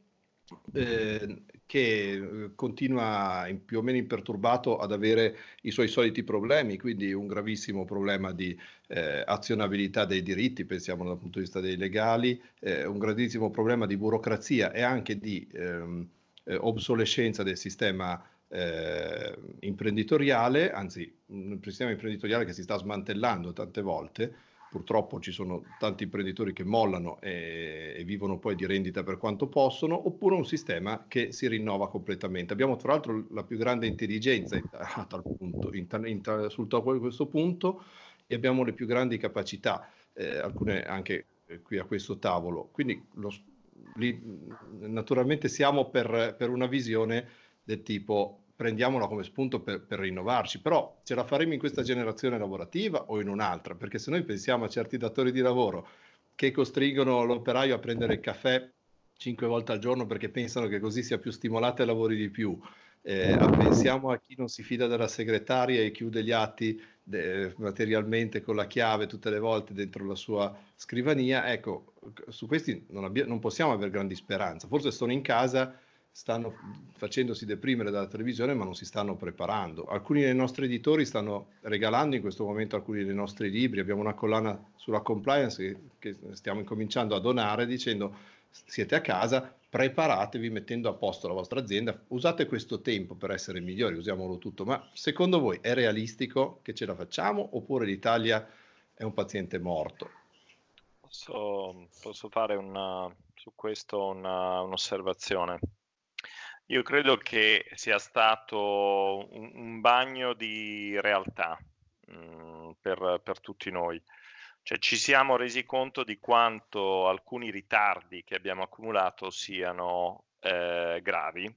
eh, che continua in, più o meno imperturbato ad avere i suoi soliti problemi, quindi un gravissimo problema di eh, azionabilità dei diritti, pensiamo dal punto di vista dei legali, eh, un grandissimo problema di burocrazia e anche di ehm, eh, obsolescenza del sistema eh, imprenditoriale, anzi un sistema imprenditoriale che si sta smantellando tante volte purtroppo ci sono tanti imprenditori che mollano e, e, vivono poi di rendita per quanto possono, oppure un sistema che si rinnova completamente. Abbiamo tra l'altro la più grande intelligenza in, a tal punto, in, in, sul questo punto e abbiamo le più grandi capacità, eh, alcune anche eh, qui a questo tavolo. Quindi lo, lì, naturalmente siamo per, per una visione del tipo prendiamola come spunto per, per, rinnovarci, però ce la faremo in questa generazione lavorativa o in un'altra? Perché se noi pensiamo a certi datori di lavoro che costringono l'operaio a prendere il caffè cinque volte al giorno perché pensano che così sia più stimolato e lavori di più, eh, pensiamo a chi non si fida della segretaria e chiude gli atti de, materialmente con la chiave tutte le volte dentro la sua scrivania, ecco, su questi non, abbia, non possiamo avere grandi speranze, forse sono in casa stanno facendosi deprimere dalla televisione ma non si stanno preparando. Alcuni dei nostri editori stanno regalando in questo momento alcuni dei nostri libri, abbiamo una collana sulla compliance che, stiamo incominciando a donare dicendo siete a casa, preparatevi mettendo a posto la vostra azienda, usate questo tempo per essere migliori, usiamolo tutto, ma secondo voi è realistico che ce la facciamo oppure l'Italia è un paziente morto? Posso, posso fare una, su questo una, un'osservazione. Io credo che sia stato un, un bagno di realtà mh, mm, per, per, tutti noi. Cioè, ci siamo resi conto di quanto alcuni ritardi che abbiamo accumulato siano eh, gravi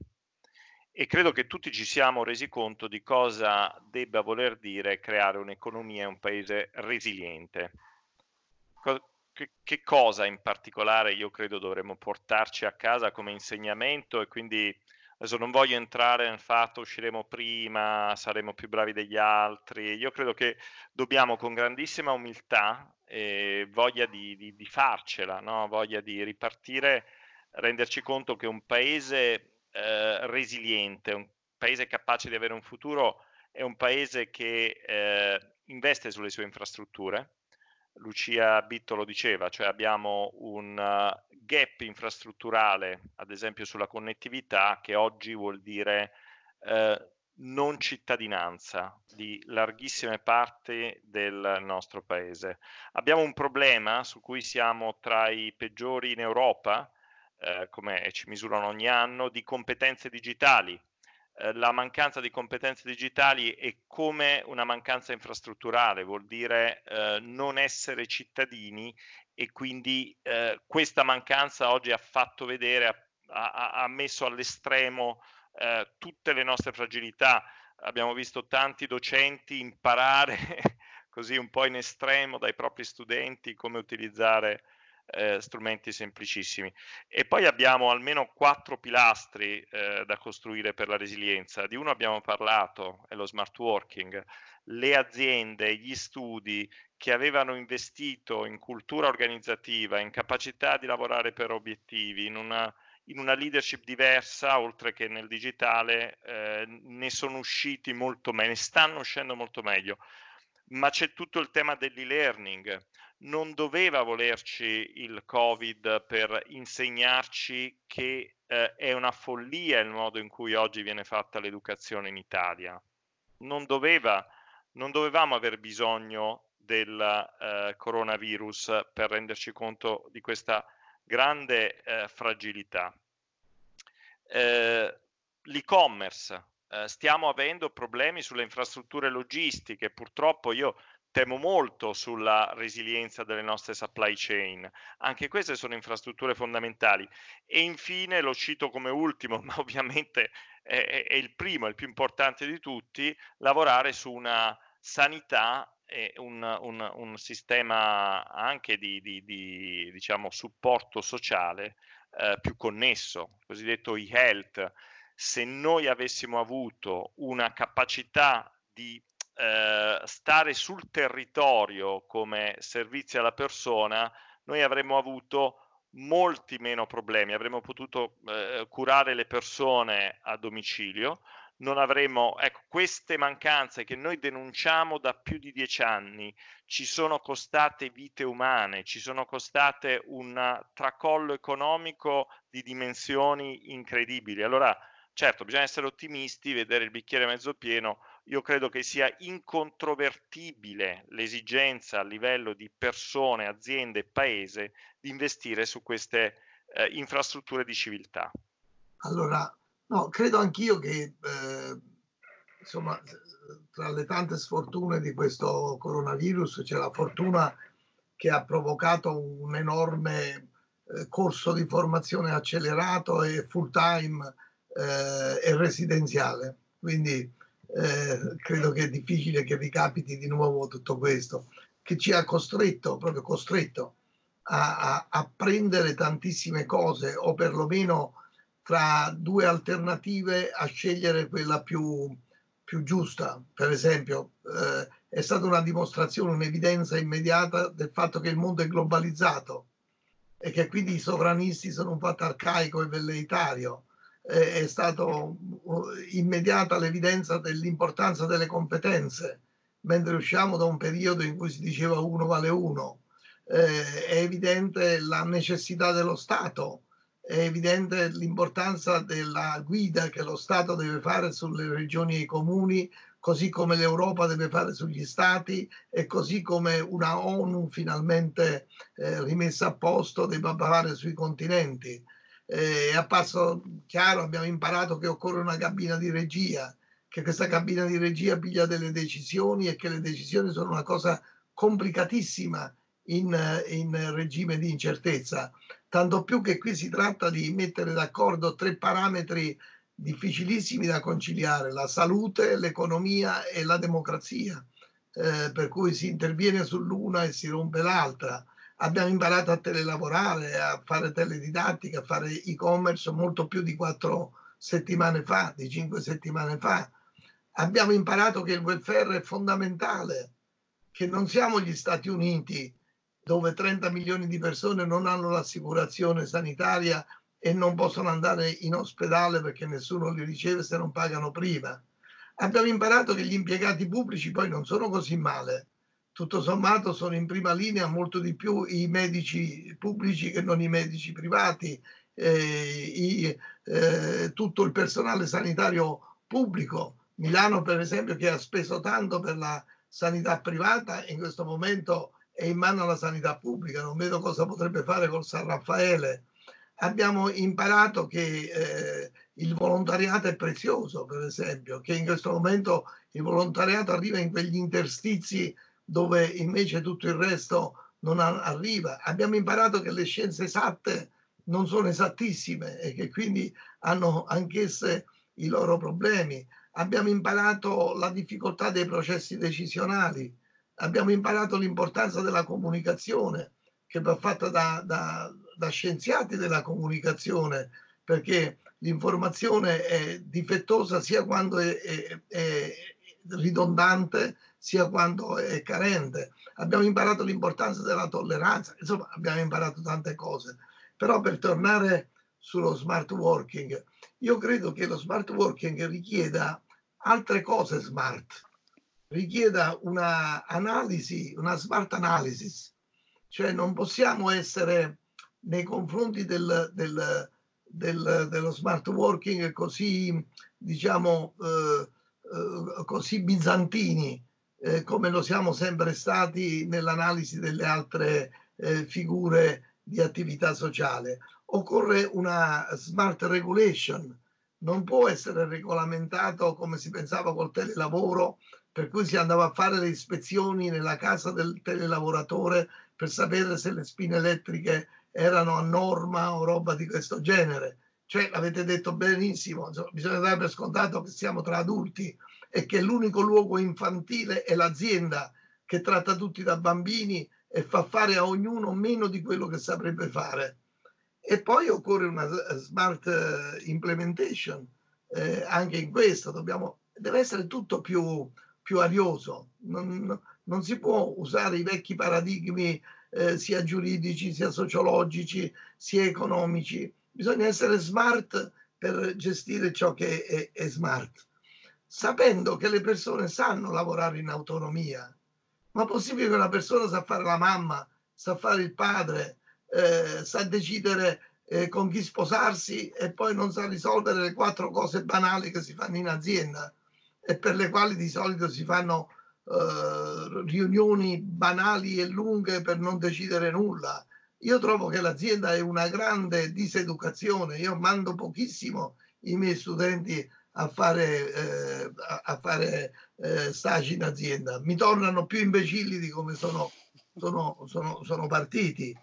e credo che tutti ci siamo resi conto di cosa debba voler dire creare un'economia e un paese resiliente. Che, che, cosa in particolare io credo dovremmo portarci a casa come insegnamento e quindi adesso non voglio entrare nel fatto usciremo prima, saremo più bravi degli altri, io credo che dobbiamo con grandissima umiltà e voglia di, di, di farcela, no? voglia di ripartire, renderci conto che un paese eh, resiliente, un paese capace di avere un futuro, è un paese che eh, investe sulle sue infrastrutture. Lucia Bitto lo diceva, cioè abbiamo un uh, gap infrastrutturale, ad esempio sulla connettività, che oggi vuol dire eh, non cittadinanza di larghissime parti del nostro paese. Abbiamo un problema su cui siamo tra i peggiori in Europa, eh, come ci misurano ogni anno, di competenze digitali. Eh, la mancanza di competenze digitali è come una mancanza infrastrutturale, vuol dire eh, non essere cittadini e quindi eh, questa mancanza oggi ha fatto vedere, ha, ha, messo all'estremo eh, tutte le nostre fragilità. Abbiamo visto tanti docenti imparare così un po' in estremo dai propri studenti come utilizzare eh, strumenti semplicissimi. E poi abbiamo almeno quattro pilastri eh, da costruire per la resilienza. Di uno abbiamo parlato, è lo smart working. Le aziende, gli studi che avevano investito in cultura organizzativa, in capacità di lavorare per obiettivi, in una, in una leadership diversa, oltre che nel digitale, eh, ne sono usciti molto meglio, ne stanno uscendo molto meglio. Ma c'è tutto il tema dell'e-learning non doveva volerci il Covid per insegnarci che eh, è una follia il modo in cui oggi viene fatta l'educazione in Italia. Non, doveva, non dovevamo aver bisogno del eh, coronavirus per renderci conto di questa grande eh, fragilità. Eh, l'e-commerce, eh, stiamo avendo problemi sulle infrastrutture logistiche, purtroppo io temo molto sulla resilienza delle nostre supply chain. Anche queste sono infrastrutture fondamentali. E infine lo cito come ultimo, ma ovviamente è, è il primo, il più importante di tutti, lavorare su una sanità un, un, un sistema anche di, di, di diciamo, supporto sociale eh, più connesso, cosiddetto e-health. Se noi avessimo avuto una capacità di eh, stare sul territorio come servizi alla persona, noi avremmo avuto molti meno problemi, avremmo potuto eh, curare le persone a domicilio, non avremmo, ecco, queste mancanze che noi denunciamo da più di dieci anni ci sono costate vite umane, ci sono costate un tracollo economico di dimensioni incredibili. Allora, certo, bisogna essere ottimisti, vedere il bicchiere mezzo pieno, io credo che sia incontrovertibile l'esigenza a livello di persone, aziende e paese di investire su queste eh, infrastrutture di civiltà. Allora, no, credo anch'io che eh, insomma, tra le tante sfortune di questo coronavirus c'è la fortuna che ha provocato un enorme eh, corso di formazione accelerato e full time eh, e residenziale. Quindi eh, credo che è difficile che ricapiti di nuovo tutto questo, che ci ha costretto, proprio costretto, a, a, a prendere tantissime cose o perlomeno tra due alternative a scegliere quella più, più giusta. Per esempio, eh, è stata una dimostrazione, un'evidenza immediata del fatto che il mondo è globalizzato e che quindi i sovranisti sono un fatto arcaico e velleitario è stata immediata l'evidenza dell'importanza delle competenze, mentre usciamo da un periodo in cui si diceva uno vale uno. Eh, è evidente la necessità dello Stato, è evidente l'importanza della guida che lo Stato deve fare sulle regioni e i comuni, così come l'Europa deve fare sugli Stati e così come una ONU finalmente eh, rimessa a posto debba fare sui continenti eh, è apparso chiaro, abbiamo imparato che occorre una cabina di regia, che questa cabina di regia piglia delle decisioni e che le decisioni sono una cosa complicatissima in, in regime di incertezza, tanto più che qui si tratta di mettere d'accordo tre parametri difficilissimi da conciliare, la salute, l'economia e la democrazia, eh, per cui si interviene sull'una e si rompe l'altra. Abbiamo imparato a telelavorare, a fare teledidattica, a fare e-commerce molto più di quattro settimane fa, di cinque settimane fa. Abbiamo imparato che il welfare è fondamentale, che non siamo gli Stati Uniti dove 30 milioni di persone non hanno l'assicurazione sanitaria e non possono andare in ospedale perché nessuno li riceve se non pagano prima. Abbiamo imparato che gli impiegati pubblici poi non sono così male. Tutto sommato sono in prima linea molto di più i medici pubblici che non i medici privati, eh, i, eh, tutto il personale sanitario pubblico. Milano, per esempio, che ha speso tanto per la sanità privata, in questo momento è in mano alla sanità pubblica. Non vedo cosa potrebbe fare col San Raffaele abbiamo imparato che eh, il volontariato è prezioso, per esempio, che in questo momento il volontariato arriva in quegli interstizi dove invece tutto il resto non arriva. Abbiamo imparato che le scienze esatte non sono esattissime e che quindi hanno anch'esse i loro problemi. Abbiamo imparato la difficoltà dei processi decisionali, abbiamo imparato l'importanza della comunicazione che va fatta da, da, da scienziati della comunicazione, perché l'informazione è difettosa sia quando è, è, è ridondante sia quando è carente. Abbiamo imparato l'importanza della tolleranza, insomma abbiamo imparato tante cose. Però per tornare sullo smart working, io credo che lo smart working richieda altre cose smart, richieda una analisi, una smart analysis, cioè non possiamo essere nei confronti del, del, del, dello smart working così, diciamo, eh, eh, così bizantini eh, come lo siamo sempre stati nell'analisi delle altre eh, figure di attività sociale. Occorre una smart regulation, non può essere regolamentato come si pensava col telelavoro, per cui si andava a fare le ispezioni nella casa del telelavoratore per sapere se le spine elettriche erano a norma o roba di questo genere. Cioè, l'avete detto benissimo, bisogna dare per scontato che siamo tra adulti e che l'unico luogo infantile è l'azienda che tratta tutti da bambini e fa fare a ognuno meno di quello che saprebbe fare. E poi occorre una smart eh, implementation, eh, anche in questo dobbiamo, deve essere tutto più, più arioso, non, non si può usare i vecchi paradigmi eh, sia giuridici, sia sociologici, sia economici. Bisogna essere smart per gestire ciò che è, è smart, sapendo che le persone sanno lavorare in autonomia. Ma possibile che una persona sa fare la mamma, sa fare il padre, eh, sa decidere eh, con chi sposarsi e poi non sa risolvere le quattro cose banali che si fanno in azienda e per le quali di solito si fanno eh, riunioni banali e lunghe per non decidere nulla. Io trovo che l'azienda è una grande diseducazione. Io mando pochissimo i miei studenti a fare, eh, a fare eh, stage in azienda. Mi tornano più imbecilli di come sono, sono, sono, sono partiti.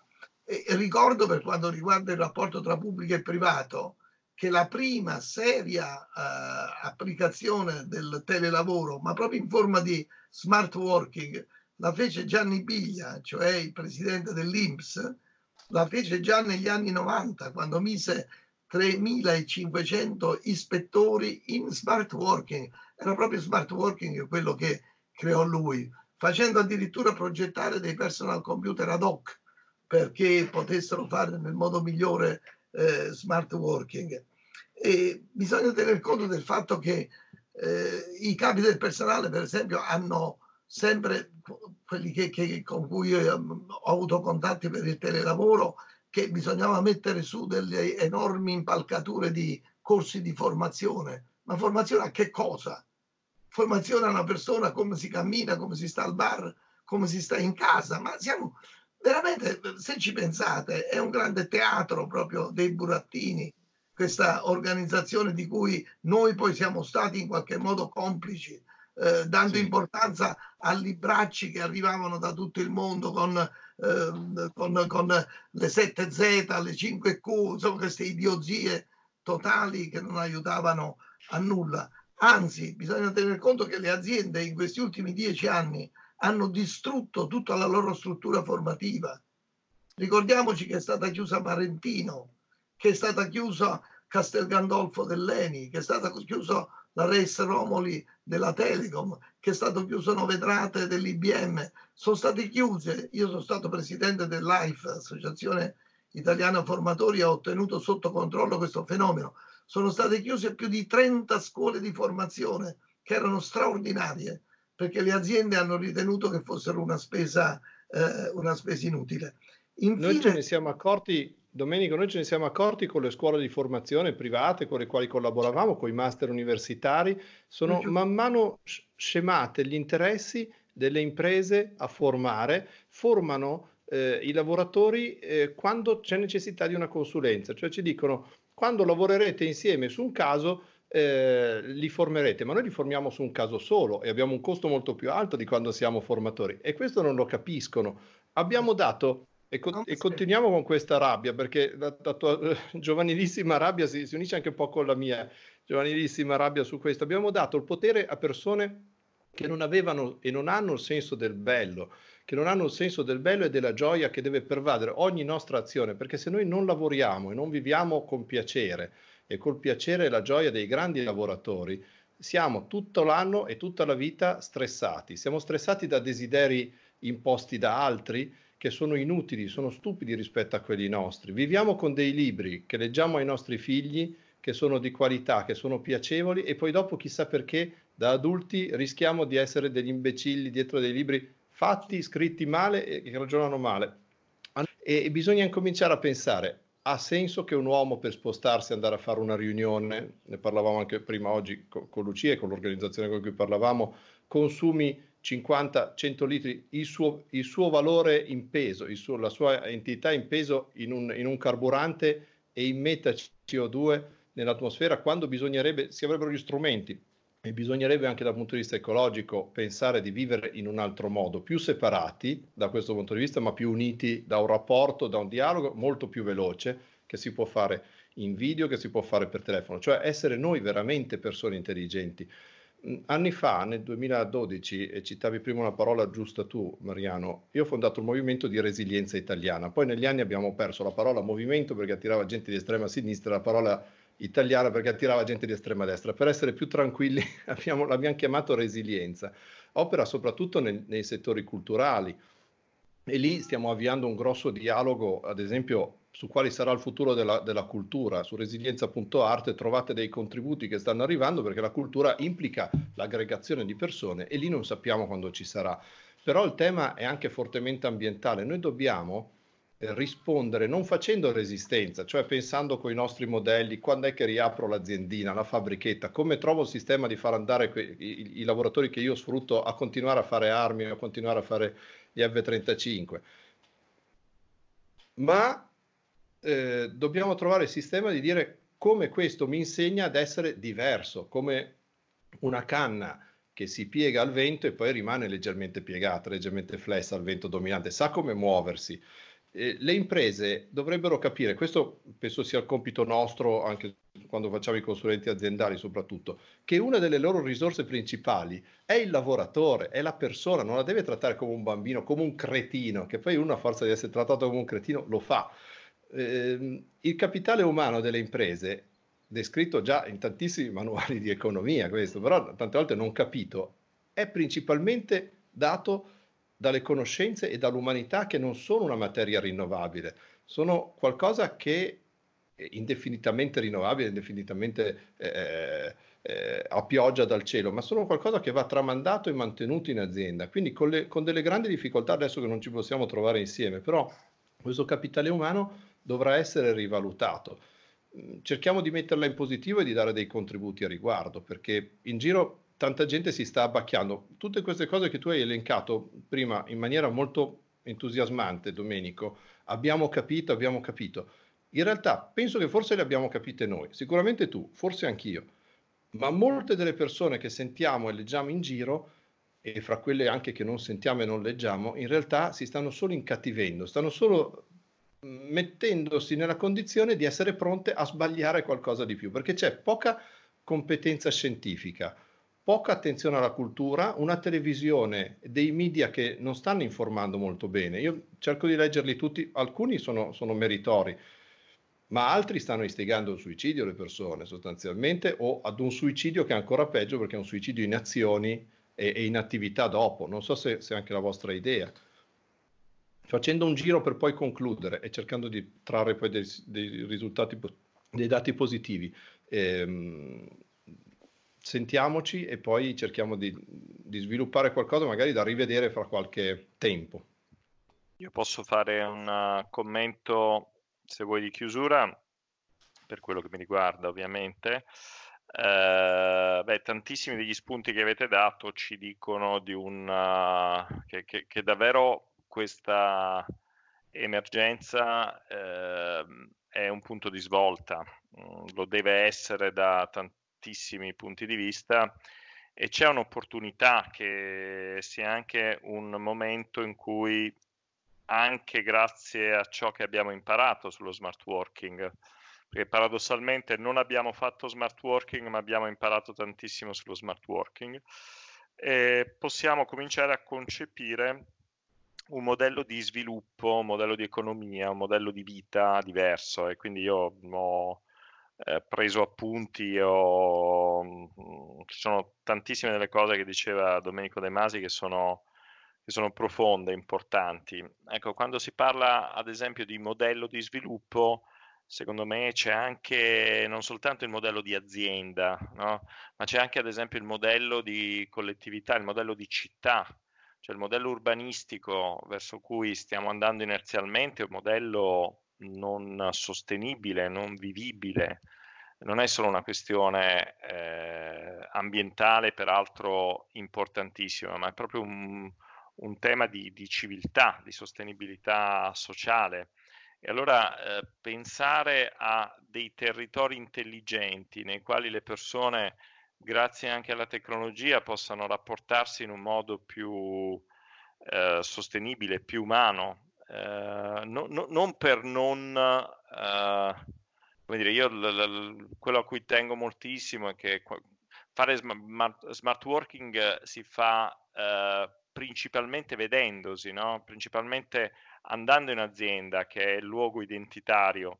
E, ricordo per quanto riguarda il rapporto tra pubblico e privato che la prima seria uh, applicazione del telelavoro, ma proprio in forma di smart working, la fece Gianni Biglia, cioè il presidente dell'Inps, la fece già negli anni 90 quando mise 3.500 ispettori in smart working. Era proprio smart working quello che creò lui, facendo addirittura progettare dei personal computer ad hoc perché potessero fare nel modo migliore eh, smart working. E bisogna tener conto del fatto che eh, i capi del personale, per esempio, hanno sempre quelli che, che, con cui ho avuto contatti per il telelavoro, che bisognava mettere su delle enormi impalcature di corsi di formazione. Ma formazione a che cosa? Formazione a una persona come si cammina, come si sta al bar, come si sta in casa. Ma siamo veramente, se ci pensate, è un grande teatro proprio dei burattini questa organizzazione di cui noi poi siamo stati in qualche modo complici, eh, dando sì. importanza a libracci che arrivavano da tutto il mondo con, eh, con, con le 7Z, le 5Q, insomma queste idiozie totali che non aiutavano a nulla. Anzi, bisogna tenere conto che le aziende in questi ultimi dieci anni hanno distrutto tutta la loro struttura formativa. Ricordiamoci che è stata chiusa Marentino, che è stata chiusa Castel Gandolfo dell'Eni, che è stata chiusa Res Romoli della Telecom, che è stato chiuso Novetrate dell'IBM, sono state chiuse. Io sono stato presidente dell'AIF, Associazione Italiana Formatori, ho ottenuto sotto controllo questo fenomeno. Sono state chiuse più di 30 scuole di formazione che erano straordinarie perché le aziende hanno ritenuto che fossero una spesa, eh, una spesa inutile. Infine, Noi ce ne siamo accorti Domenico, noi ce ne siamo accorti con le scuole di formazione private con le quali collaboravamo, con i master universitari, sono man mano scemate gli interessi delle imprese a formare, formano eh, i lavoratori eh, quando c'è necessità di una consulenza, cioè ci dicono quando lavorerete insieme su un caso eh, li formerete, ma noi li formiamo su un caso solo e abbiamo un costo molto più alto di quando siamo formatori. E questo non lo capiscono. Abbiamo dato e, con, e, continuiamo con questa rabbia, perché la, la tua eh, giovanilissima rabbia si, si, unisce anche un po' con la mia giovanilissima rabbia su questo. Abbiamo dato il potere a persone che non avevano e non hanno il senso del bello, che non hanno il senso del bello e della gioia che deve pervadere ogni nostra azione, perché se noi non lavoriamo e non viviamo con piacere e col piacere e la gioia dei grandi lavoratori, siamo tutto l'anno e tutta la vita stressati. Siamo stressati da desideri imposti da altri che sono inutili, sono stupidi rispetto a quelli nostri. Viviamo con dei libri che leggiamo ai nostri figli, che sono di qualità, che sono piacevoli e poi dopo chissà perché da adulti rischiamo di essere degli imbecilli dietro dei libri fatti, scritti male e che ragionano male. E bisogna incominciare a pensare, ha senso che un uomo per spostarsi andare a fare una riunione, ne parlavamo anche prima oggi con Lucia e con l'organizzazione con cui parlavamo, consumi 50-100 litri, il suo, il suo, valore in peso, suo, la sua entità in peso in un, in un carburante e immetta CO2 nell'atmosfera, quando bisognerebbe, si avrebbero gli strumenti e bisognerebbe anche dal punto di vista ecologico pensare di vivere in un altro modo, più separati da questo punto di vista, ma più uniti da un rapporto, da un dialogo molto più veloce che si può fare in video, che si può fare per telefono, cioè essere noi veramente persone intelligenti. Anni fa, nel 2012, e citavi prima una parola giusta tu, Mariano, io ho fondato il movimento di resilienza italiana. Poi negli anni abbiamo perso la parola movimento perché attirava gente di estrema sinistra, la parola italiana perché attirava gente di estrema destra. Per essere più tranquilli abbiamo, l'abbiamo chiamato resilienza. Opera soprattutto nel, nei settori culturali e lì stiamo avviando un grosso dialogo, ad esempio su quali sarà il futuro della, della cultura, su resilienza.art trovate dei contributi che stanno arrivando perché la cultura implica l'aggregazione di persone e lì non sappiamo quando ci sarà. Però il tema è anche fortemente ambientale, noi dobbiamo eh, rispondere non facendo resistenza, cioè pensando con i nostri modelli, quando è che riapro l'aziendina, la fabbrichetta, come trovo il sistema di far andare que- i, i, lavoratori che io sfrutto a continuare a fare armi, a continuare a fare gli F-35. Ma eh, dobbiamo trovare il sistema di dire come questo mi insegna ad essere diverso, come una canna che si piega al vento e poi rimane leggermente piegata, leggermente flessa al vento dominante, sa come muoversi. Eh, le imprese dovrebbero capire, questo penso sia il compito nostro anche quando facciamo i consulenti aziendali soprattutto, che una delle loro risorse principali è il lavoratore, è la persona, non la deve trattare come un bambino, come un cretino, che poi uno a forza di essere trattato come un cretino lo fa eh, il capitale umano delle imprese, descritto già in tantissimi manuali di economia, questo, però tante volte non capito, è principalmente dato dalle conoscenze e dall'umanità che non sono una materia rinnovabile, sono qualcosa che è indefinitamente rinnovabile, indefinitamente eh, eh, a pioggia dal cielo, ma sono qualcosa che va tramandato e mantenuto in azienda. Quindi con, le, con delle grandi difficoltà adesso che non ci possiamo trovare insieme, però questo capitale umano dovrà essere rivalutato. Mm, cerchiamo di metterla in positivo e di dare dei contributi a riguardo, perché in giro tanta gente si sta abbacchiando. Tutte queste cose che tu hai elencato prima in maniera molto entusiasmante, Domenico, abbiamo capito, abbiamo capito. In realtà penso che forse le abbiamo capite noi, sicuramente tu, forse anch'io, ma molte delle persone che sentiamo e leggiamo in giro, e fra quelle anche che non sentiamo e non leggiamo, in realtà si stanno solo incattivendo, stanno solo mettendosi nella condizione di essere pronte a sbagliare qualcosa di più, perché c'è poca competenza scientifica, poca attenzione alla cultura, una televisione, dei media che non stanno informando molto bene. Io cerco di leggerli tutti, alcuni sono, sono meritori, ma altri stanno istigando al suicidio le persone sostanzialmente o ad un suicidio che è ancora peggio perché è un suicidio in azioni e, e in attività dopo. Non so se, se è anche la vostra idea facendo un giro per poi concludere e cercando di trarre poi dei, dei risultati, dei dati positivi. Ehm, sentiamoci e poi cerchiamo di, di, sviluppare qualcosa magari da rivedere fra qualche tempo. Io posso fare un uh, commento, se vuoi, di chiusura, per quello che mi riguarda ovviamente. Uh, beh, tantissimi degli spunti che avete dato ci dicono di un, uh, che, che, che davvero questa emergenza eh, è un punto di svolta, mm, lo deve essere da tantissimi punti di vista e c'è un'opportunità che sia anche un momento in cui anche grazie a ciò che abbiamo imparato sullo smart working, perché paradossalmente non abbiamo fatto smart working ma abbiamo imparato tantissimo sullo smart working, e possiamo cominciare a concepire un modello di sviluppo, un modello di economia, un modello di vita diverso e quindi io ho eh, preso appunti, ho, mm, ci sono tantissime delle cose che diceva Domenico De Masi che sono, che sono profonde, importanti. Ecco, quando si parla ad esempio di modello di sviluppo, secondo me c'è anche non soltanto il modello di azienda, no? ma c'è anche ad esempio il modello di collettività, il modello di città cioè il modello urbanistico verso cui stiamo andando inerzialmente è un modello non sostenibile, non vivibile, non è solo una questione eh, ambientale, peraltro importantissima, ma è proprio un, un tema di, di, civiltà, di sostenibilità sociale. E allora eh, pensare a dei territori intelligenti nei quali le persone grazie anche alla tecnologia, possano rapportarsi in un modo più eh, sostenibile, più umano, eh, no, no, non per non... Eh, come dire, io l, l, quello a cui tengo moltissimo è che fare smart, smart working si fa eh, principalmente vedendosi, no? principalmente andando in azienda, che è il luogo identitario.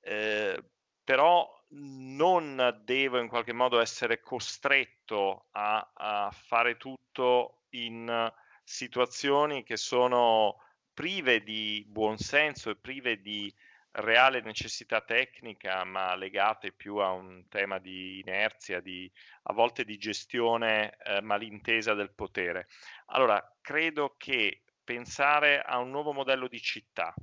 Eh, però non devo in qualche modo essere costretto a, a fare tutto in situazioni che sono prive di buonsenso e prive di reale necessità tecnica, ma legate più a un tema di inerzia, di, a volte di gestione eh, malintesa del potere. Allora, credo che pensare a un nuovo modello di città,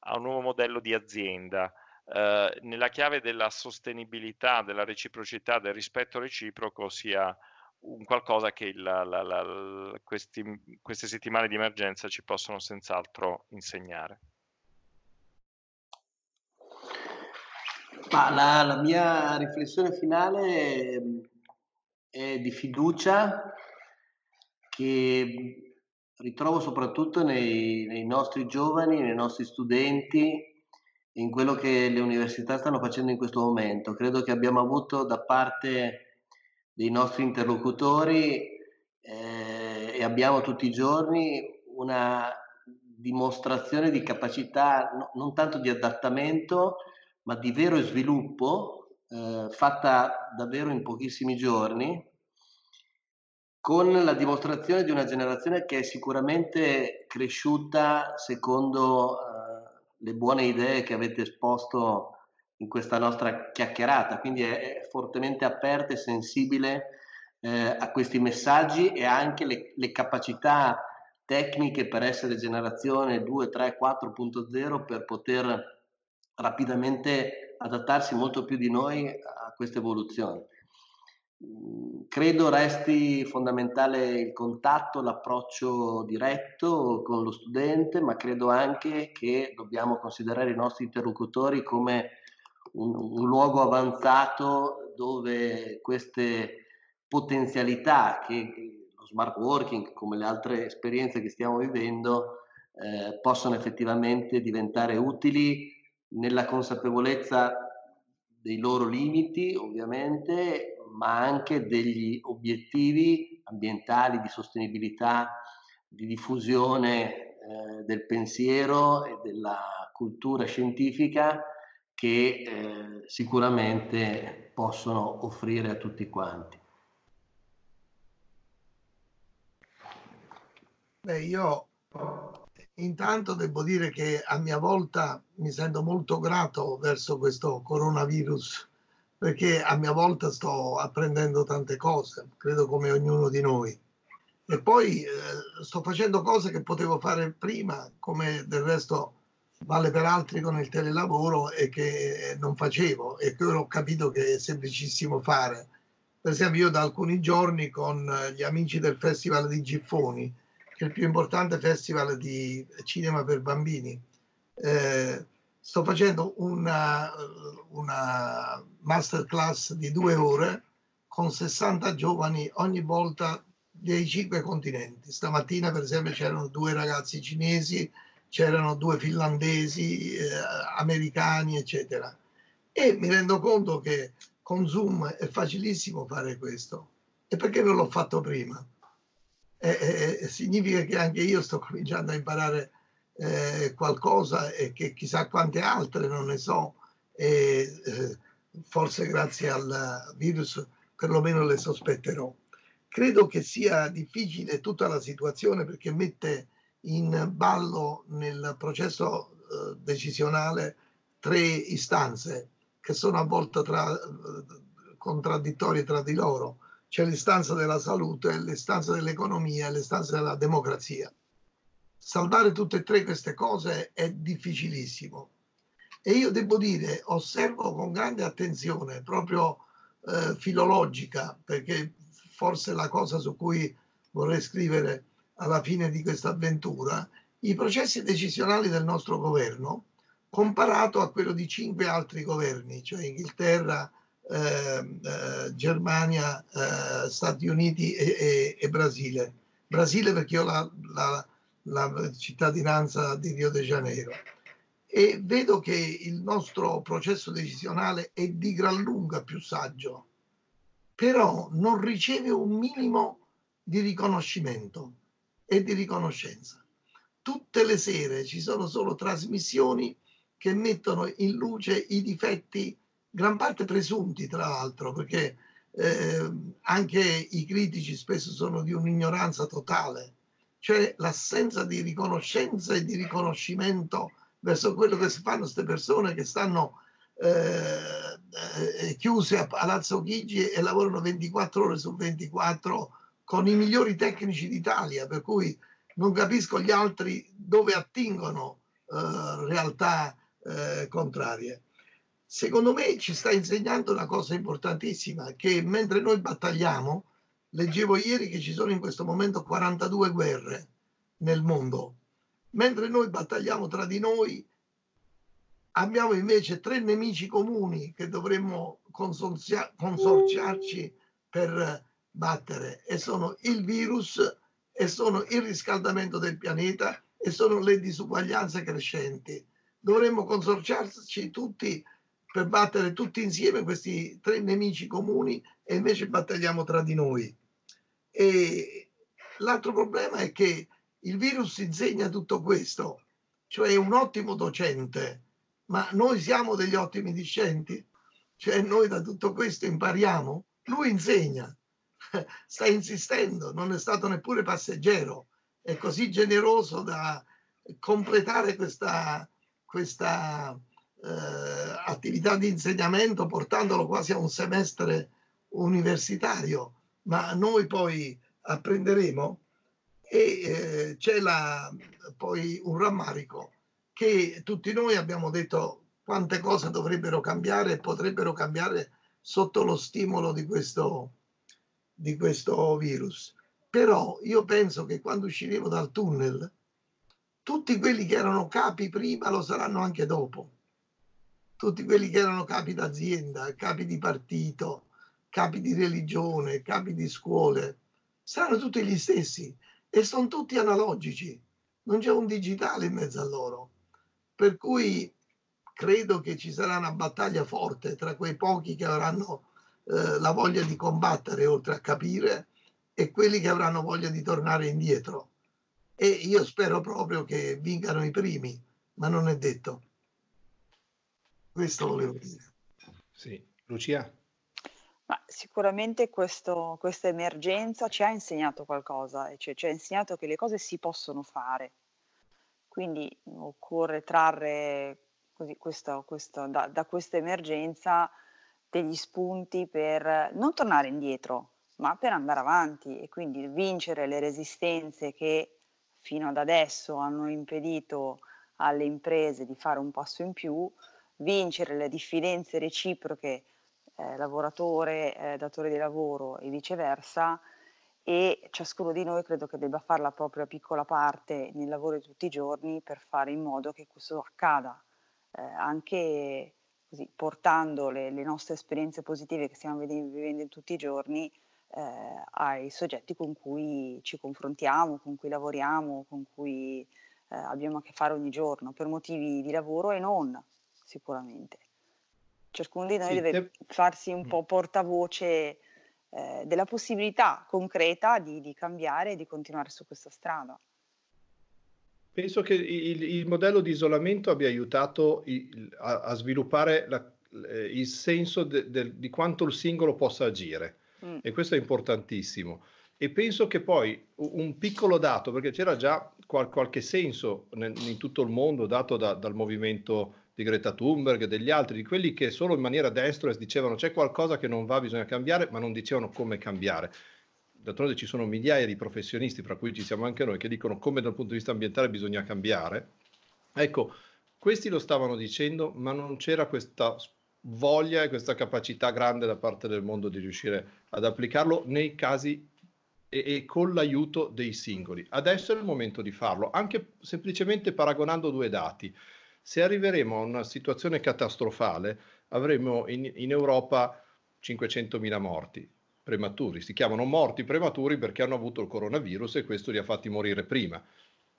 a un nuovo modello di azienda, eh, nella chiave della sostenibilità, della reciprocità, del rispetto reciproco sia un qualcosa che la, la, la, questi, queste settimane di emergenza ci possono senz'altro insegnare. La, la, mia riflessione finale è di fiducia che ritrovo soprattutto nei, nei nostri giovani, nei nostri studenti, in quello che le università stanno facendo in questo momento. Credo che abbiamo avuto da parte dei nostri interlocutori eh, e abbiamo tutti i giorni una dimostrazione di capacità no, non tanto di adattamento, ma di vero sviluppo eh, fatta davvero in pochissimi giorni con la dimostrazione di una generazione che è sicuramente cresciuta secondo le buone idee che avete esposto in questa nostra chiacchierata, quindi è, è fortemente aperta e sensibile eh, a questi messaggi e anche le, le capacità tecniche per essere generazione 2, 3, 4.0 per poter rapidamente adattarsi molto più di noi a questa evoluzione. Credo resti fondamentale il contatto, l'approccio diretto con lo studente, ma credo anche che dobbiamo considerare i nostri interlocutori come un, un luogo avanzato dove queste potenzialità che lo smart working, come le altre esperienze che stiamo vivendo, eh, possano effettivamente diventare utili nella consapevolezza dei loro limiti, ovviamente, ma anche degli obiettivi ambientali di sostenibilità, di diffusione eh, del pensiero e della cultura scientifica che eh, sicuramente possono offrire a tutti quanti. Beh, io intanto devo dire che a mia volta mi sento molto grato verso questo coronavirus perché a mia volta sto apprendendo tante cose, credo come ognuno di noi. E poi eh, sto facendo cose che potevo fare prima, come del resto vale per altri con il telelavoro e che non facevo e che ora ho capito che è semplicissimo fare. Per esempio io da alcuni giorni con gli amici del Festival di Giffoni, che è il più importante festival di cinema per bambini, eh, sto facendo una, una masterclass di due ore con 60 giovani ogni volta dei cinque continenti. Stamattina, per esempio, c'erano due ragazzi cinesi, c'erano due finlandesi, eh, americani, eccetera. E mi rendo conto che con Zoom è facilissimo fare questo. E perché non l'ho fatto prima? Eh, eh, significa che anche io sto cominciando a imparare eh, qualcosa e che chissà quante altre non ne so e eh, forse grazie al virus perlomeno le sospetterò. Credo che sia difficile tutta la situazione perché mette in ballo nel processo eh, decisionale tre istanze che sono a volte tra, eh, contraddittorie tra di loro. C'è l'istanza della salute, l'istanza dell'economia e l'istanza della democrazia salvare tutte e tre queste cose è difficilissimo. E io devo dire, osservo con grande attenzione, proprio eh, filologica, perché forse la cosa su cui vorrei scrivere alla fine di questa avventura, i processi decisionali del nostro governo comparato a quello di cinque altri governi, cioè Inghilterra, eh, eh, Germania, eh, Stati Uniti e, e, e, Brasile. Brasile perché io la, la, la cittadinanza di Rio de Janeiro e vedo che il nostro processo decisionale è di gran lunga più saggio, però non riceve un minimo di riconoscimento e di riconoscenza. Tutte le sere ci sono solo trasmissioni che mettono in luce i difetti, gran parte presunti tra l'altro, perché eh, anche i critici spesso sono di un'ignoranza totale cioè l'assenza di riconoscenza e di riconoscimento verso quello che fanno queste persone che stanno eh, eh, chiuse a Palazzo Chigi e lavorano 24 ore su 24 con i migliori tecnici d'Italia, per cui non capisco gli altri dove attingono eh, realtà eh, contrarie. Secondo me ci sta insegnando una cosa importantissima, che mentre noi battagliamo, Leggevo ieri che ci sono in questo momento 42 guerre nel mondo, mentre noi battagliamo tra di noi, abbiamo invece tre nemici comuni che dovremmo consorziarci per battere e sono il virus e sono il riscaldamento del pianeta e sono le disuguaglianze crescenti. Dovremmo consorciarci tutti per battere tutti insieme questi tre nemici comuni e invece battagliamo tra di noi. E l'altro problema è che il virus insegna tutto questo, cioè è un ottimo docente, ma noi siamo degli ottimi discenti, cioè noi da tutto questo impariamo, lui insegna, sta insistendo, non è stato neppure passeggero, è così generoso da completare questa, questa eh, attività di insegnamento portandolo quasi a un semestre universitario ma noi poi apprenderemo e eh, c'è la, poi un rammarico che tutti noi abbiamo detto quante cose dovrebbero cambiare e potrebbero cambiare sotto lo stimolo di questo, di questo virus. Però io penso che quando usciremo dal tunnel, tutti quelli che erano capi prima lo saranno anche dopo. Tutti quelli che erano capi d'azienda, capi di partito, capi di religione, capi di scuole, saranno tutti gli stessi e sono tutti analogici. non c'è un digitale in mezzo a loro. Per cui credo che ci sarà una battaglia forte tra quei pochi che avranno eh, la voglia di combattere oltre a capire e quelli che avranno voglia di tornare indietro. E io spero proprio che vincano i primi, ma non è detto. Questo volevo dire. Sì, Lucia? Ma sicuramente questo, questa emergenza ci ha insegnato qualcosa, cioè ci ha insegnato che le cose si possono fare. Quindi occorre trarre così, questo, questo, da, da questa emergenza degli spunti per non tornare indietro, ma per andare avanti e quindi vincere le resistenze che fino ad adesso hanno impedito alle imprese di fare un passo in più, vincere le diffidenze reciproche eh, lavoratore, eh, datore di lavoro e viceversa e ciascuno di noi credo che debba fare la propria piccola parte nel lavoro di tutti i giorni per fare in modo che questo accada, eh, anche così, portando le, le, nostre esperienze positive che stiamo vivendo in tutti i giorni eh, ai soggetti con cui ci confrontiamo, con cui lavoriamo, con cui eh, abbiamo a che fare ogni giorno, per motivi di lavoro e non sicuramente. Ciascuno di noi deve farsi un mm. po' portavoce eh, della possibilità concreta di, di cambiare e di continuare su questa strada. Penso che il, il, modello di isolamento abbia aiutato il, a, a, sviluppare la, il senso de, de, di quanto il singolo possa agire mm. e questo è importantissimo. E penso che poi un piccolo dato, perché c'era già qual, qualche senso nel, in tutto il mondo dato da, dal movimento di Greta Thunberg e degli altri, di quelli che solo in maniera destra dicevano c'è qualcosa che non va, bisogna cambiare, ma non dicevano come cambiare. D'altronde ci sono migliaia di professionisti, fra cui ci siamo anche noi, che dicono come dal punto di vista ambientale bisogna cambiare. Ecco, questi lo stavano dicendo, ma non c'era questa voglia e questa capacità grande da parte del mondo di riuscire ad applicarlo nei casi e, e, con l'aiuto dei singoli. Adesso è il momento di farlo, anche semplicemente paragonando due dati. Se arriveremo a una situazione catastrofale, avremo in, in Europa 500.000 morti prematuri. Si chiamano morti prematuri perché hanno avuto il coronavirus e questo li ha fatti morire prima,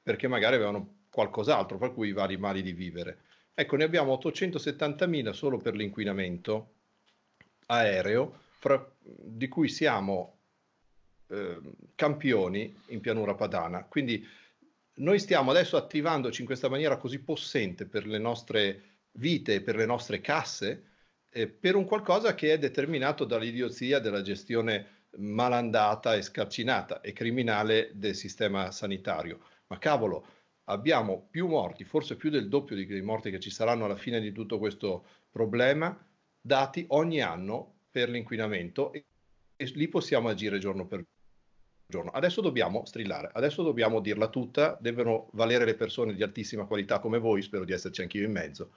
perché magari avevano qualcos'altro, per cui i vari mali di vivere. Ecco, ne abbiamo 870.000 solo per l'inquinamento aereo, fra, di cui siamo eh, campioni in pianura padana. Quindi noi stiamo adesso attivandoci in questa maniera così possente per le nostre vite, per le nostre casse, eh, per un qualcosa che è determinato dall'idiozia della gestione malandata e scalcinata e criminale del sistema sanitario. Ma cavolo, abbiamo più morti, forse più del doppio dei morti che ci saranno alla fine di tutto questo problema, dati ogni anno per l'inquinamento e, e lì possiamo agire giorno per giorno. Adesso dobbiamo strillare, adesso dobbiamo dirla tutta, devono valere le persone di altissima qualità come voi, spero di esserci anch'io in mezzo,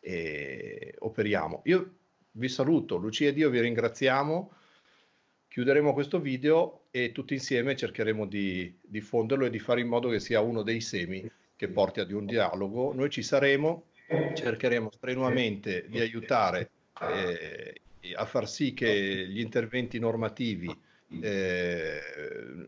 e operiamo. Io vi saluto, Lucia e Dio vi ringraziamo, chiuderemo questo video e tutti insieme cercheremo di diffonderlo e di fare in modo che sia uno dei semi che porti ad un dialogo. Noi ci saremo, cercheremo strenuamente di aiutare eh, a far sì che gli interventi normativi eh,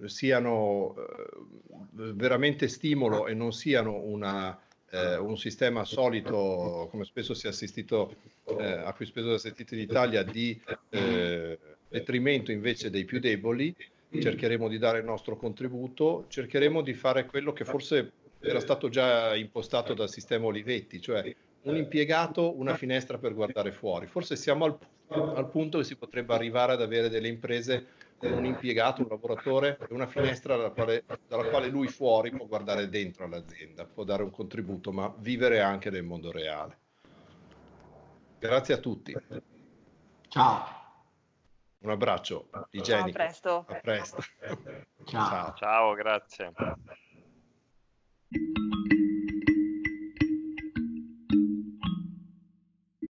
siano eh, veramente stimolo e non siano una, eh, un sistema solito, come spesso si è assistito, eh, a cui spesso si è assistito in Italia, di eh, detrimento invece dei più deboli. Cercheremo di dare il nostro contributo, cercheremo di fare quello che forse era stato già impostato dal sistema Olivetti, cioè un impiegato, una finestra per guardare fuori. Forse siamo al, al punto che si potrebbe arrivare ad avere delle imprese un impiegato, un lavoratore, e una finestra dalla quale, dalla quale lui fuori può guardare dentro all'azienda, può dare un contributo, ma vivere anche nel mondo reale. Grazie a tutti. Ciao. Un abbraccio igienico. A presto. A presto. Ciao. Ciao, Ciao grazie.